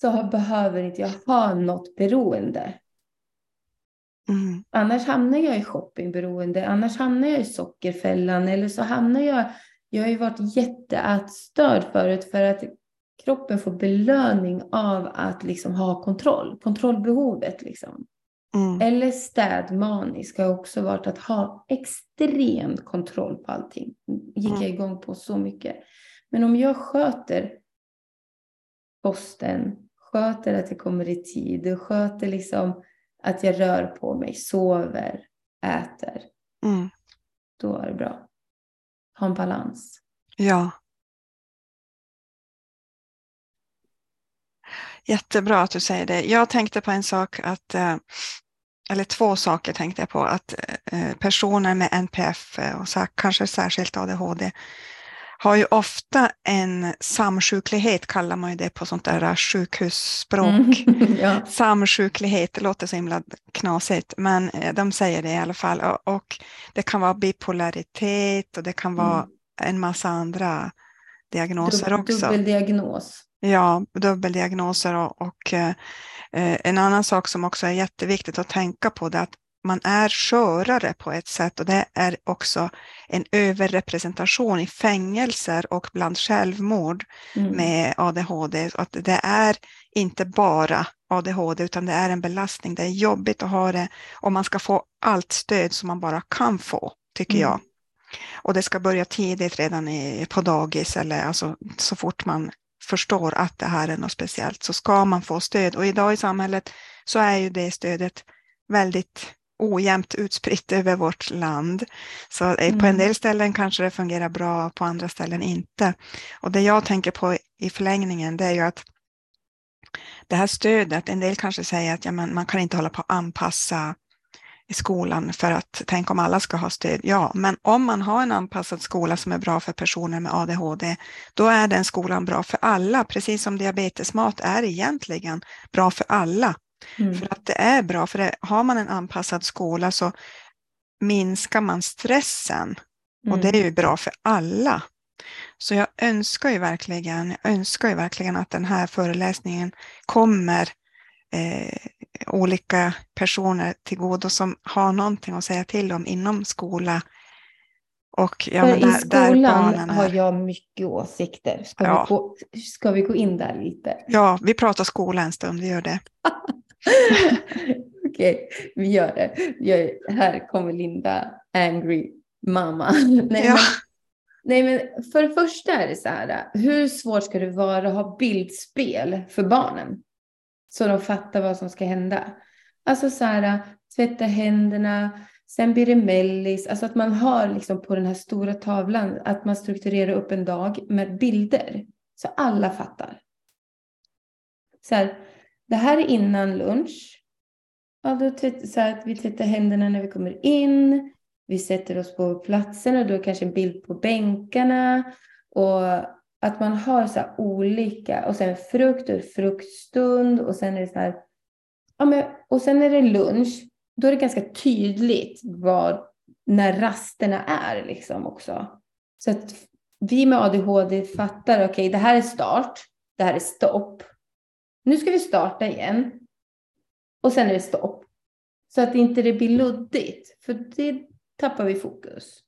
Speaker 2: så behöver inte jag ha något beroende. Mm. Annars hamnar jag i shoppingberoende, annars hamnar jag i sockerfällan eller så hamnar jag, jag har ju varit jätteätstörd förut för att kroppen får belöning av att liksom ha kontroll, kontrollbehovet liksom. Mm. Eller städmanisk har också varit att ha extrem kontroll på allting. gick mm. jag igång på så mycket. Men om jag sköter posten, sköter att det kommer i tid, sköter liksom att jag rör på mig, sover, äter. Mm. Då är det bra. Ha en balans.
Speaker 1: Ja. Jättebra att du säger det. Jag tänkte på en sak att, eh, eller två saker tänkte jag på, att eh, personer med NPF eh, och kanske särskilt ADHD har ju ofta en samsjuklighet, kallar man ju det på sånt där sjukhusspråk. Mm, ja. Samsjuklighet, det låter så himla knasigt, men eh, de säger det i alla fall. Och, och det kan vara bipolaritet och det kan vara mm. en massa andra diagnoser Dub också.
Speaker 2: Dubbeldiagnos.
Speaker 1: Ja, dubbeldiagnoser och, och eh, en annan sak som också är jätteviktigt att tänka på det är att man är skörare på ett sätt och det är också en överrepresentation i fängelser och bland självmord mm. med ADHD. Att det är inte bara ADHD utan det är en belastning. Det är jobbigt att ha det och man ska få allt stöd som man bara kan få, tycker mm. jag. Och det ska börja tidigt, redan i, på dagis eller alltså, så fort man förstår att det här är något speciellt så ska man få stöd. Och idag i samhället så är ju det stödet väldigt ojämnt utspritt över vårt land. Så mm. på en mm. del ställen kanske det fungerar bra, på andra ställen inte. Och det jag tänker på i förlängningen det är ju att det här stödet, en del kanske säger att ja, men man kan inte hålla på att anpassa i skolan för att tänk om alla ska ha stöd. Ja, men om man har en anpassad skola som är bra för personer med ADHD, då är den skolan bra för alla, precis som diabetesmat är egentligen bra för alla. Mm. För att det är bra, för det, har man en anpassad skola så minskar man stressen mm. och det är ju bra för alla. Så jag önskar ju verkligen, jag önskar ju verkligen att den här föreläsningen kommer eh, olika personer till godo som har någonting att säga till om inom skola.
Speaker 2: Och, ja, där, I skolan har jag mycket åsikter. Ska, ja. vi gå, ska vi gå in där lite?
Speaker 1: Ja, vi pratar skola en stund, vi gör det.
Speaker 2: Okej, okay, vi gör det. Jag, här kommer Linda, angry mamma. Nej, ja. men, nej, men för det första är det så här, hur svårt ska det vara att ha bildspel för barnen? Så de fattar vad som ska hända. Alltså så här, tvätta händerna, sen blir det mellis. Alltså att man har liksom på den här stora tavlan, att man strukturerar upp en dag med bilder. Så alla fattar. Så här, det här är innan lunch. Ja, då så att vi tvättar händerna när vi kommer in. Vi sätter oss på platsen och då kanske en bild på bänkarna. Och att man har så olika, och sen frukt och fruktstund och sen är det så här, ja men, och sen är det lunch, då är det ganska tydligt vad, när rasterna är liksom också. Så att vi med ADHD fattar, okej okay, det här är start, det här är stopp. Nu ska vi starta igen. Och sen är det stopp. Så att inte det blir luddigt, för det tappar vi fokus.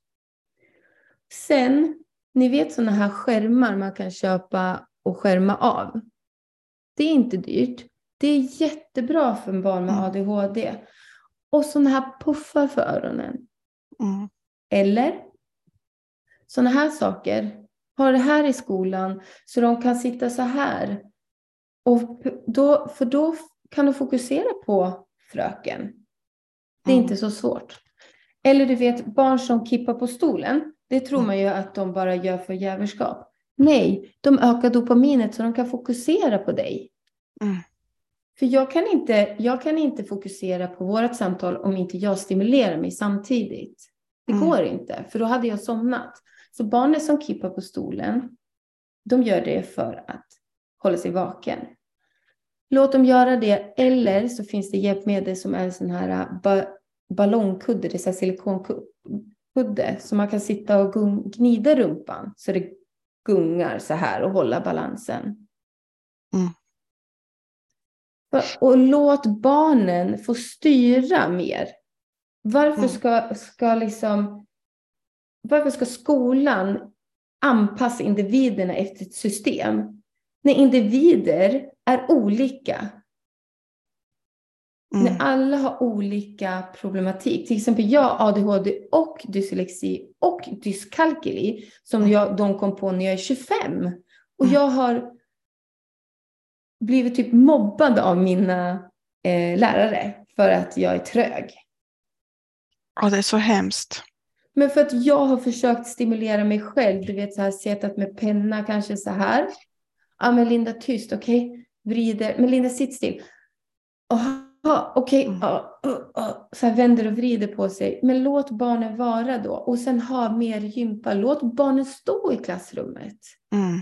Speaker 2: Sen ni vet sådana här skärmar man kan köpa och skärma av. Det är inte dyrt. Det är jättebra för en barn med mm. ADHD. Och sådana här puffar för öronen. Mm. Eller sådana här saker. Ha det här i skolan så de kan sitta så här. Och då, för då kan du fokusera på fröken. Det är mm. inte så svårt. Eller du vet barn som kippar på stolen. Det tror man ju att de bara gör för jävelskap. Nej, de ökar dopaminet så de kan fokusera på dig. Mm. För jag kan, inte, jag kan inte fokusera på vårt samtal om inte jag stimulerar mig samtidigt. Det mm. går inte, för då hade jag somnat. Så barnen som kippar på stolen, de gör det för att hålla sig vaken. Låt dem göra det, eller så finns det hjälpmedel som är sån här äh, ba ballongkudde, det är silikonkudde kudde så man kan sitta och gnida rumpan så det gungar så här och hålla balansen. Mm. Och låt barnen få styra mer. Varför mm. ska, ska, liksom, varför ska skolan anpassa individerna efter ett system? När individer är olika Mm. När alla har olika problematik. Till exempel jag ADHD och dyslexi och dyskalkyli som mm. jag, de kom på när jag är 25. Och mm. jag har blivit typ mobbad av mina eh, lärare för att jag är trög.
Speaker 1: Ja, det är så hemskt.
Speaker 2: Men för att jag har försökt stimulera mig själv, du vet så här, setat med penna kanske så här. Ja, men Linda tyst, okej? Okay? Vrider, men Linda sitt still. Ja, okej. Okay. Mm. Så här vänder och vrider på sig. Men låt barnen vara då. Och sen ha mer gympa. Låt barnen stå i klassrummet. Mm.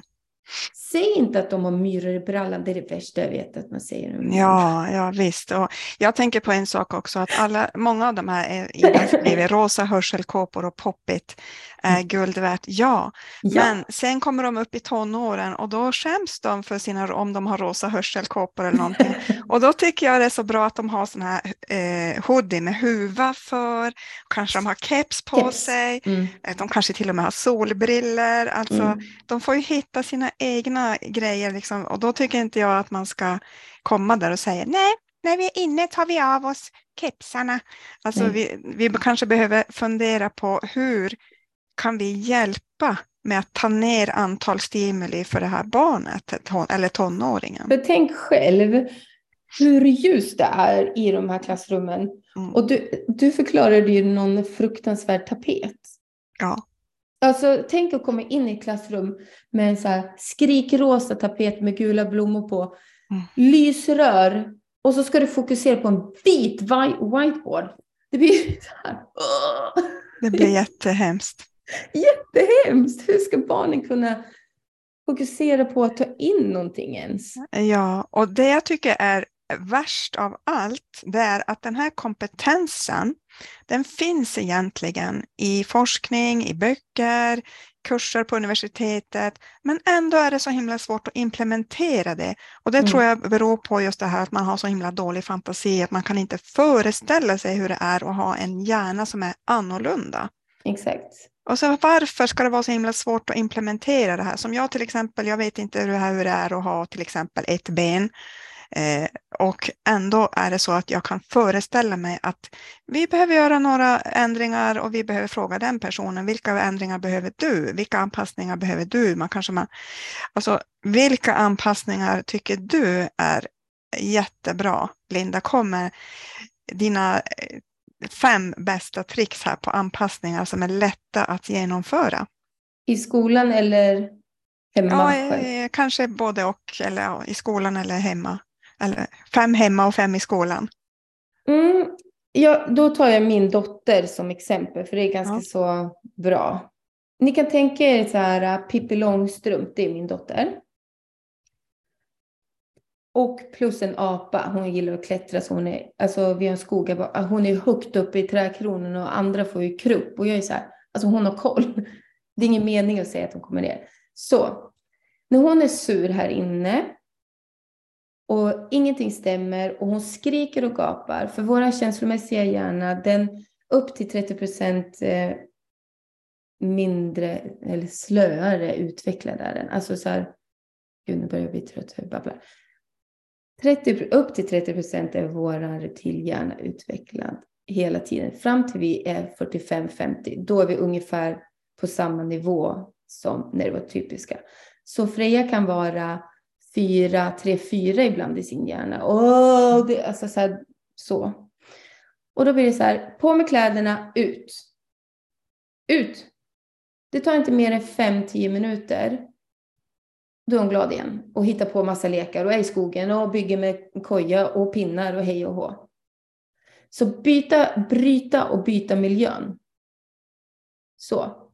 Speaker 2: Säg inte att de har myror i brallan, det är det värsta jag vet att man säger.
Speaker 1: Ja, ja visst. Och jag tänker på en sak också, att alla, många av de här är rosa hörselkåpor och poppigt är mm. guld värt, ja. ja. Men sen kommer de upp i tonåren och då skäms de för sina, om de har rosa hörselkåpor eller någonting. och då tycker jag det är så bra att de har sån här eh, hoodie med huva för, kanske de har keps på keps. sig, mm. Eh, de kanske till och med har solbriller. Alltså, mm. De får ju hitta sina egna grejer liksom, och då tycker inte jag att man ska komma där och säga nej, när vi är inne tar vi av oss kepsarna. Alltså vi, vi kanske behöver fundera på hur kan vi hjälpa med att ta ner antal stimuli för det här barnet eller tonåringen?
Speaker 2: För tänk själv hur ljust det är i de här klassrummen. Mm. Och du, du förklarade ju någon fruktansvärd tapet.
Speaker 1: Ja.
Speaker 2: Alltså, tänk att komma in i ett klassrum med en så här skrikrosa tapet med gula blommor på. Mm. Lysrör. Och så ska du fokusera på en vit whiteboard. Det blir så här.
Speaker 1: Det blir jättehemskt.
Speaker 2: Jättehemskt! Hur ska barnen kunna fokusera på att ta in någonting ens?
Speaker 1: Ja, och det jag tycker är värst av allt, det är att den här kompetensen, den finns egentligen i forskning, i böcker, kurser på universitetet, men ändå är det så himla svårt att implementera det. Och det mm. tror jag beror på just det här att man har så himla dålig fantasi, att man kan inte föreställa sig hur det är att ha en hjärna som är annorlunda.
Speaker 2: Exakt.
Speaker 1: Och så varför ska det vara så himla svårt att implementera det här? Som jag till exempel, jag vet inte hur det är att ha till exempel ett ben. Eh, och ändå är det så att jag kan föreställa mig att vi behöver göra några ändringar och vi behöver fråga den personen, vilka ändringar behöver du? Vilka anpassningar behöver du? Man kanske man, alltså, vilka anpassningar tycker du är jättebra? Linda, kommer dina eh, fem bästa tricks här på anpassningar som är lätta att genomföra?
Speaker 2: I skolan eller hemma?
Speaker 1: Ja, eh, kanske både och, eller ja, i skolan eller hemma. Eller fem hemma och fem i skolan.
Speaker 2: Mm, ja, då tar jag min dotter som exempel, för det är ganska ja. så bra. Ni kan tänka er så här, Pippi Långstrump, det är min dotter. Och plus en apa. Hon gillar att klättra. Så hon är, alltså vi har en skog. Hon är högt uppe i trädkronorna och andra får ju krupp. Och jag är så här, alltså hon har koll. Det är ingen mening att säga att hon kommer ner. Så när hon är sur här inne och ingenting stämmer och hon skriker och gapar. För vår känslomässiga hjärna, den upp till 30 procent eh, mindre eller slöare utvecklad är den. Alltså så här, gud nu börjar jag bli trött, jag babblar. 30, upp till 30 procent är vår reptilhjärna utvecklad hela tiden. Fram till vi är 45-50, då är vi ungefär på samma nivå som nervotypiska. Så Freja kan vara 4, 3, 4 ibland i sin hjärna. Oh, det, alltså så, här, så. Och då blir det så här, på med kläderna, ut. Ut. Det tar inte mer än 5-10 minuter då är hon glad igen och hittar på massa lekar och är i skogen och bygger med koja och pinnar och hej och hå. Så byta, bryta och byta miljön. Så.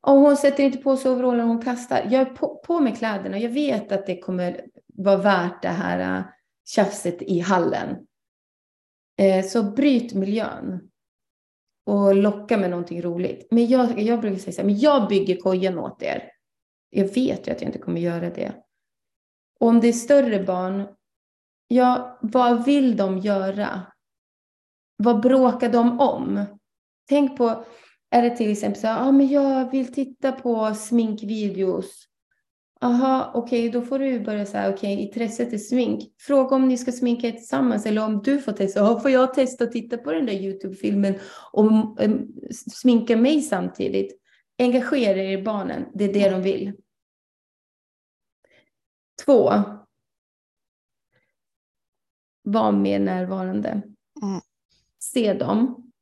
Speaker 2: Och hon sätter inte på sig overallen hon kastar. Jag är på, på med kläderna. Jag vet att det kommer vara värt det här äh, tjafset i hallen. Eh, så bryt miljön. Och locka med någonting roligt. Men jag, jag brukar säga så här, men jag bygger kojan åt er. Jag vet ju att jag inte kommer göra det. Och om det är större barn, ja, vad vill de göra? Vad bråkar de om? Tänk på, är det till exempel så här, ah, men jag vill titta på sminkvideos. Aha, okej, okay, då får du börja säga, okej, okay, intresset är smink. Fråga om ni ska sminka er tillsammans eller om du får testa. Ah, får jag testa att titta på den där YouTube-filmen och eh, um, sminka mig samtidigt? Engagera er i barnen, det är det de vill. Två. Var mer närvarande. Mm. Se dem.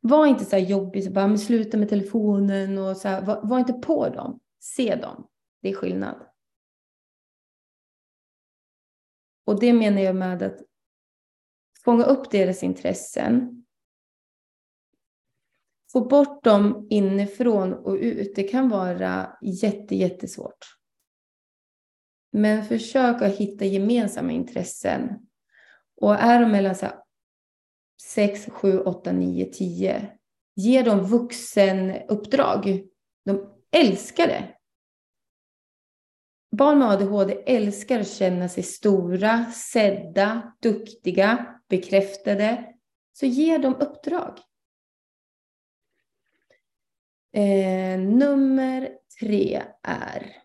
Speaker 2: Var inte så här jobbig, så bara, men sluta med telefonen och så här, var, var inte på dem. Se dem. Det är skillnad. Och det menar jag med att fånga upp deras intressen få bort dem inifrån och ut, det kan vara jätte, jättesvårt. Men försök att hitta gemensamma intressen. Och är de mellan 6, 7, 8, 9, 10, ge dem vuxenuppdrag. De älskar det. Barn med ADHD älskar att känna sig stora, sedda, duktiga, bekräftade. Så ge dem uppdrag. Eh, nummer tre är...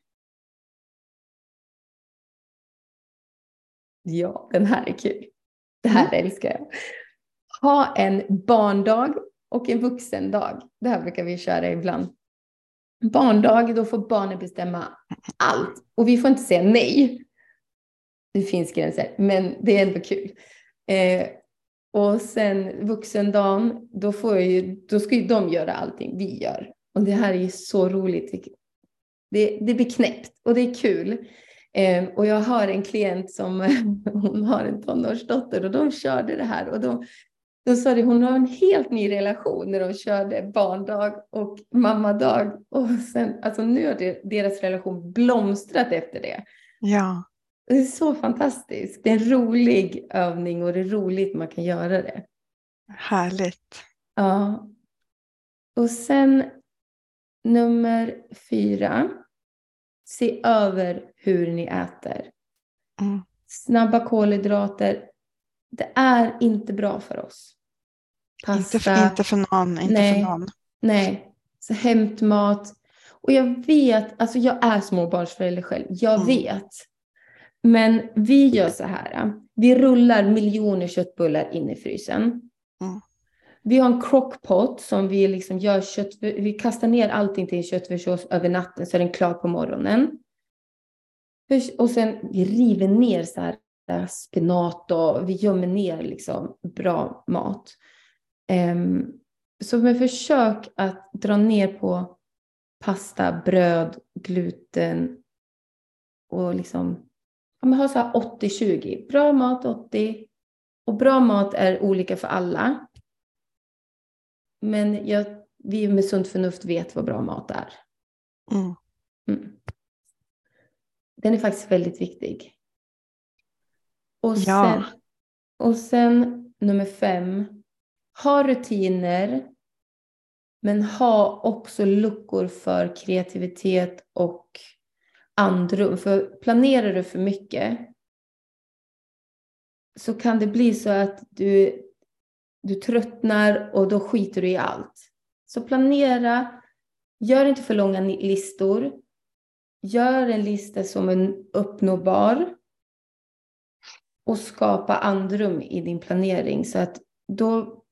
Speaker 2: Ja, den här är kul. Det här mm. älskar jag. Ha en barndag och en vuxendag. Det här brukar vi köra ibland. Barndag, då får barnen bestämma allt. Och vi får inte säga nej. Det finns gränser, men det är ändå kul. Eh, och sen vuxendagen, då, får ju, då ska ju de göra allting vi gör. Och det här är ju så roligt. Det, det blir knäppt och det är kul. Eh, och jag har en klient som hon har en tonårsdotter och de körde det här och de, de sa det, hon har en helt ny relation när de körde barndag och mammadag. Och sen, alltså nu har deras relation blomstrat efter det.
Speaker 1: Ja.
Speaker 2: Det är så fantastiskt. Det är en rolig övning och det är roligt man kan göra det.
Speaker 1: Härligt.
Speaker 2: Ja. Och sen nummer fyra. Se över hur ni äter.
Speaker 1: Mm.
Speaker 2: Snabba kolhydrater. Det är inte bra för oss.
Speaker 1: Inte, för, inte för någon. Inte
Speaker 2: Nej.
Speaker 1: för någon.
Speaker 2: Nej, så hämtmat. Och jag vet, alltså jag är småbarnsförälder själv, jag
Speaker 1: Mm.
Speaker 2: vet. Men vi gör så här, vi rullar miljoner köttbullar in i frysen.
Speaker 1: Mm.
Speaker 2: Vi har en crockpot som vi liksom gör kött, vi kastar ner allting till köttfärssås över natten så är den klar på morgonen. Och sen vi river ner så här äh, spenat och vi gömmer ner liksom bra mat. Ehm, så med försök att dra ner på pasta, bröd, gluten och liksom ja, men ha så här 80-20. Bra mat 80 och bra mat är olika för alla. Men jag, vi med sunt förnuft vet vad bra mat är.
Speaker 1: Mm.
Speaker 2: Mm. Den är faktiskt väldigt viktig. Och sen,
Speaker 1: Ja.
Speaker 2: och sen nummer fem. Ha rutiner. Men ha också luckor för kreativitet och andrum. För planerar du för mycket så kan det bli så att du, du tröttnar och då skiter du i allt. Så planera. Gör inte för långa listor. Gör en lista som är uppnåbar. Och skapa andrum i din planering så att då,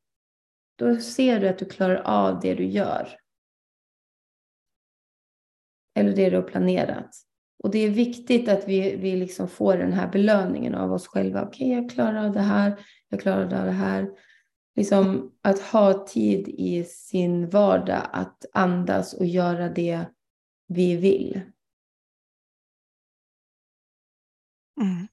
Speaker 2: då ser du att du klarar av det du gör. Eller det du har planerat. Och det är viktigt att vi, vi liksom får den här belöningen av oss själva. Okej, jag klarar av det här. Jag klarar av det här. Liksom att ha tid i sin vardag att andas och göra det vi vill.
Speaker 1: Mm.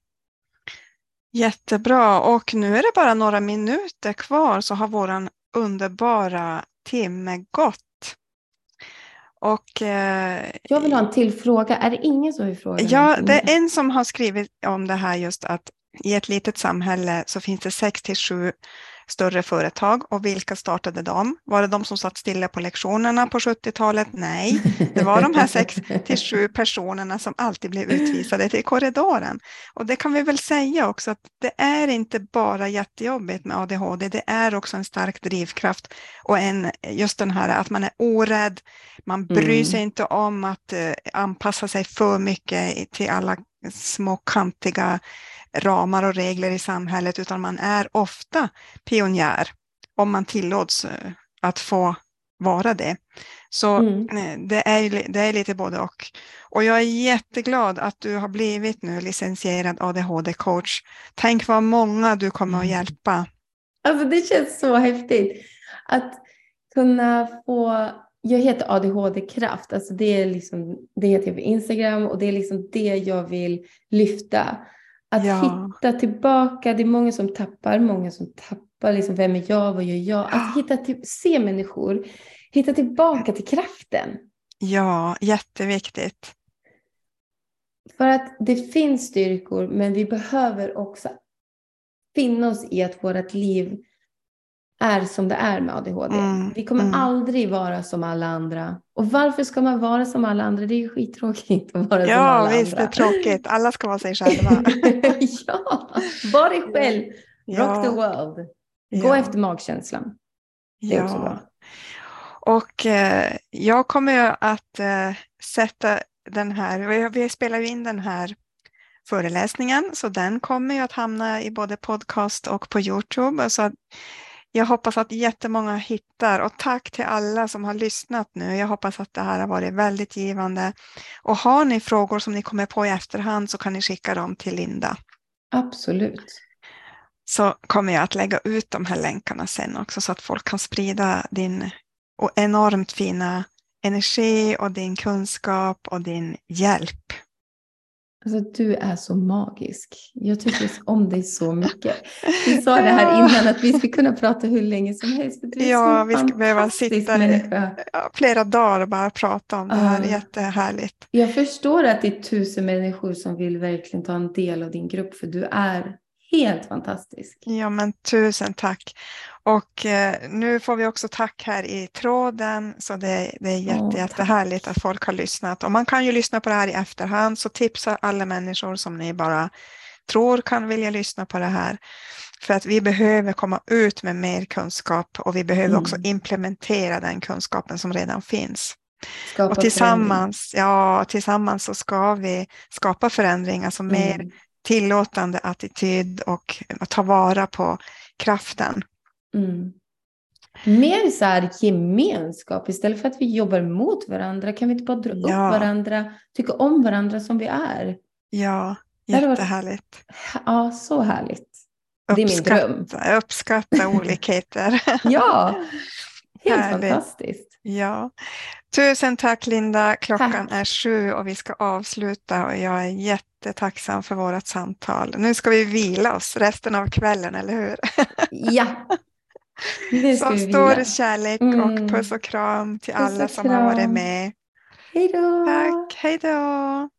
Speaker 1: Jättebra. Och nu är det bara några minuter kvar så har våran underbara timme gått. Och eh,
Speaker 2: Jag vill ha en till fråga. Är det ingen som vill fråga?
Speaker 1: ja, det är en som har skrivit om det här just att i ett litet samhälle så finns det sex till sju större företag och vilka startade dem? Var det de som satt stilla på lektionerna på 70-talet? Nej, det var de här sex till sju personerna som alltid blev utvisade till korridoren. Och det kan vi väl säga också att det är inte bara jättejobbigt med ADHD, det är också en stark drivkraft och en, just den här att man är orädd, man bryr
Speaker 2: Mm.
Speaker 1: sig inte om att eh, anpassa sig för mycket till alla små kantiga ramar och regler i samhället utan man är ofta pionjär om man tillåts eh, att få vara det. Så
Speaker 2: Mm.
Speaker 1: eh, det är, det är lite både och. Och jag är jätteglad att du har blivit nu licensierad ADHD-coach. Tänk vad många du kommer att hjälpa.
Speaker 2: Alltså det känns så häftigt att kunna få, jag heter ADHD-kraft, alltså det är liksom, det heter jag på Instagram och det är liksom det jag vill lyfta. Att
Speaker 1: Ja.
Speaker 2: hitta tillbaka, det är många som tappar, många som tappar liksom, vem är jag, vad gör jag? Att
Speaker 1: Ja.
Speaker 2: hitta till, se människor, hitta tillbaka till kraften.
Speaker 1: Ja, jätteviktigt.
Speaker 2: För att det finns styrkor, men vi behöver också finna oss i att vårt liv är som det är med ADHD.
Speaker 1: Mm,
Speaker 2: Vi kommer
Speaker 1: mm.
Speaker 2: aldrig vara som alla andra. Och varför ska man vara som alla andra? Det är ju skittråkigt att vara som
Speaker 1: Ja,
Speaker 2: alla
Speaker 1: visst, det är
Speaker 2: andra.
Speaker 1: tråkigt. Alla ska vara sig själva.
Speaker 2: ja, var dig själv. Rock the
Speaker 1: Ja,
Speaker 2: world. Gå
Speaker 1: ja,
Speaker 2: efter magkänslan. Det är också
Speaker 1: ja.
Speaker 2: bra.
Speaker 1: Och eh, jag kommer att eh, sätta den här, vi, spelar ju in den här föreläsningen, så den kommer ju att hamna i både podcast och på Youtube. Så jag hoppas att jättemånga hittar och tack till alla som har lyssnat nu. Jag hoppas att det här har varit väldigt givande. Och har ni frågor som ni kommer på i efterhand så kan ni skicka dem till Linda.
Speaker 2: Absolut.
Speaker 1: Så kommer jag att lägga ut de här länkarna sen också så att folk kan sprida din enormt fina energi och din kunskap och din hjälp.
Speaker 2: Alltså, du är så magisk. Jag tycker om dig så mycket. Vi sa det här innan att vi skulle kunna prata hur länge som helst.
Speaker 1: Ja, vi skulle behöva sitta
Speaker 2: människa.
Speaker 1: flera dagar och bara prata om det här.
Speaker 2: Ja.
Speaker 1: Jättehärligt.
Speaker 2: Jag förstår att det är tusen människor som vill verkligen ta en del av din grupp, för du är helt fantastisk.
Speaker 1: Ja, men tusen tack. Och eh, nu får vi också tack här i tråden, så det, det är jätte,
Speaker 2: tack.
Speaker 1: jättehärligt att folk har lyssnat. Och man kan ju lyssna på det här i efterhand, så tipsa alla människor som ni bara tror kan vilja lyssna på det här. För att vi behöver komma ut med mer kunskap och vi behöver också
Speaker 2: Mm.
Speaker 1: implementera den kunskapen som redan finns.
Speaker 2: Skapa
Speaker 1: Och tillsammans, ja, tillsammans så ska vi skapa förändring, alltså
Speaker 2: förändring.
Speaker 1: mer
Speaker 2: Mm.
Speaker 1: tillåtande attityd och ta vara på kraften.
Speaker 2: Mm. Mer så här gemenskap istället för att vi jobbar mot varandra. Kan vi inte bara dra upp
Speaker 1: Ja.
Speaker 2: varandra, tycka om varandra som vi är?
Speaker 1: Ja,
Speaker 2: varit-
Speaker 1: jättehärligt.
Speaker 2: Ja, så härligt. Det är min dröm.
Speaker 1: Uppskatta, olikheter.
Speaker 2: Ja, helt
Speaker 1: Härligt.
Speaker 2: fantastiskt.
Speaker 1: ja. Tusen tack Linda. Klockan
Speaker 2: Tack.
Speaker 1: är sju och vi ska avsluta och jag är jättetacksam för vårt samtal. Nu ska vi vila oss resten av kvällen, eller hur?
Speaker 2: Ja,
Speaker 1: Så stor
Speaker 2: vila.
Speaker 1: kärlek
Speaker 2: Mm.
Speaker 1: och puss och kram till
Speaker 2: Puss
Speaker 1: alla som har varit
Speaker 2: kram.
Speaker 1: med.
Speaker 2: Hej då!
Speaker 1: Tack, hej då!